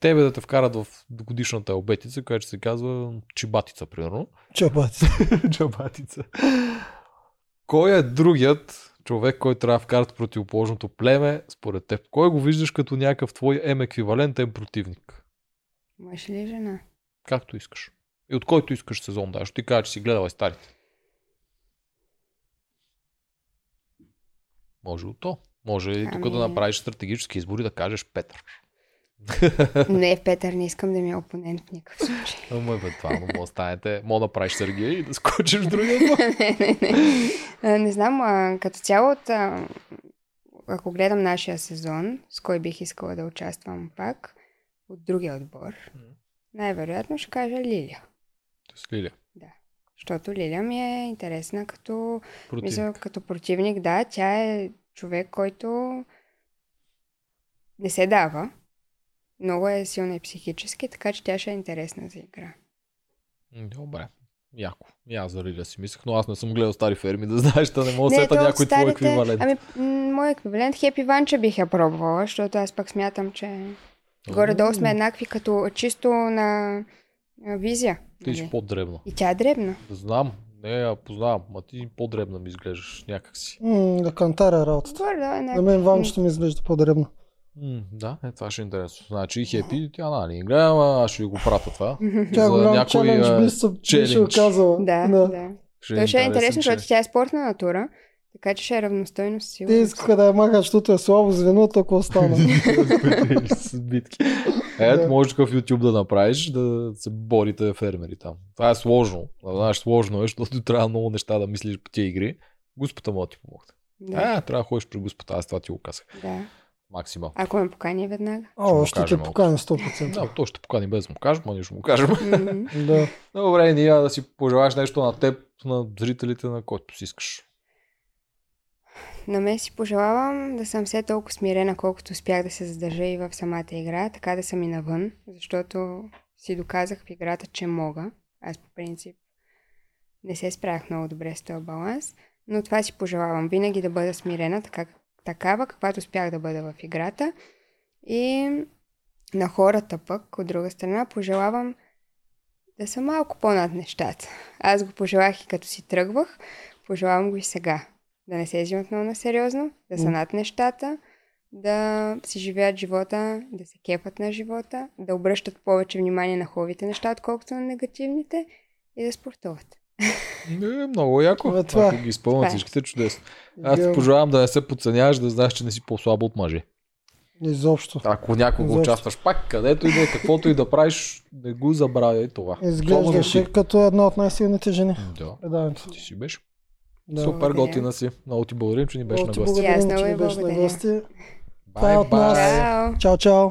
Тебе да те вкарат в годишната обетица, която се казва Чибатица, примерно. Чабати. Джабатица. Кой е другият човек, който трябва да вкарат противоположното племе, според теб? Кой го виждаш като някакъв твой ем еквивалентен противник? Мъж ли жена? Както искаш. И от който искаш сезон, да. Ще ти кажа, че си гледала и старите. Може от то. Може и тук да Ами- направиш стратегически избори да кажеш Петър. Не, Петър, не искам да ми е опонент в никакъв случай. Ама бе, това, но може да станете, може да направиш Сергей и да скочиш в другия не, не, не. Не знам, а, като цяло от... А, ако гледам нашия сезон, с кой бих искала да участвам пак, от другия отбор, най-вероятно ще кажа Лилия. С Лилия. Защото Лилия ми е интересна като, Против. мисля, като противник. Да, тя е човек, който не се дава. Много е силна и психически, така че тя ще е интересна за игра. Добре. Яко. И аз за Лилия си мислех, но аз не съм гледал стари ферми, да знаеш, да не мога да сета някой твой еквивалент. Ами, м- мой еквивалент Хепи Ванче бих я пробвала, защото аз пък смятам, че горе-долу сме еднакви като чисто на, на визия. Ти си нали? по-дребна. И тя е дребна. Знам, не я познавам, ма ти по-дребна ми изглеждаш някакси. М, Да кантаря работата. Горе-долу е На мен ванчето ми изглежда по-дребно. М, да, е, това ще е интересно. Значи Хепи, тя нали не гледа, ама аз ще ви го пратя това. Тя За голям някой, челендж би се беше оказала. Да, да. Ще Той ще е интересен, че- защото тя е спортна натура Така че ще е равностойно със Те искаха да я махат, защото е слабо звеното, ако остана. Спечели с битки. Ето, Да. може такъв YouTube да направиш, да се борите фермери там. Това е сложно. Да знаеш, сложно е, защото трябва много неща да мислиш по тия игри. Господа му да ти помогне. Да, А, трябва да ходиш при Господа, аз това ти го казах. да. Максимал. Ако ме покани веднага. О, ще кажем те поканя 100%. Да, то ще покани без да му кажем, но ние ще му кажем. Мгм. Да. Добре, ние да си пожелаеш нещо на теб, на зрителите, на който си искаш. На мен си пожелавам да съм все толкова смирена, колкото успях да се задържа и в самата игра, така да съм и навън, защото си доказах в играта, че мога. Аз по принцип не се справях много добре с този баланс, но това си пожелавам. Винаги да бъда смирена, така, такава, каквато успях да бъда в играта. И на хората пък, от друга страна, пожелавам да са малко по-над нещата. Аз го пожелах и като си тръгвах, пожелавам го и сега. Да не се взимат много на сериозно, да са над нещата, да си живеят живота, да се кепат на живота, да обръщат повече внимание на хубавите неща, отколкото на негативните и да спортуват. Е, много яко. Е, това е. Ако ги изпълнят Това е. всичките, чудесно. Аз ти пожелавам да не се подценяваш, да знаеш, че не си по-слабо от мъже. Изобщо. Ако някога Изобщо. участваш пак, където и да е, каквото и да правиш, не го забравяй това. Изглеждаше Особено като една от най-силните жени. Да, Предаването. ти си беше. Да. Супер Благодаря. готина си. Много ти благодарим, че ни беше на ти гости. Благодарим, че ни беше на гости. Бай, от нас. бай. Чао! Чао, чао!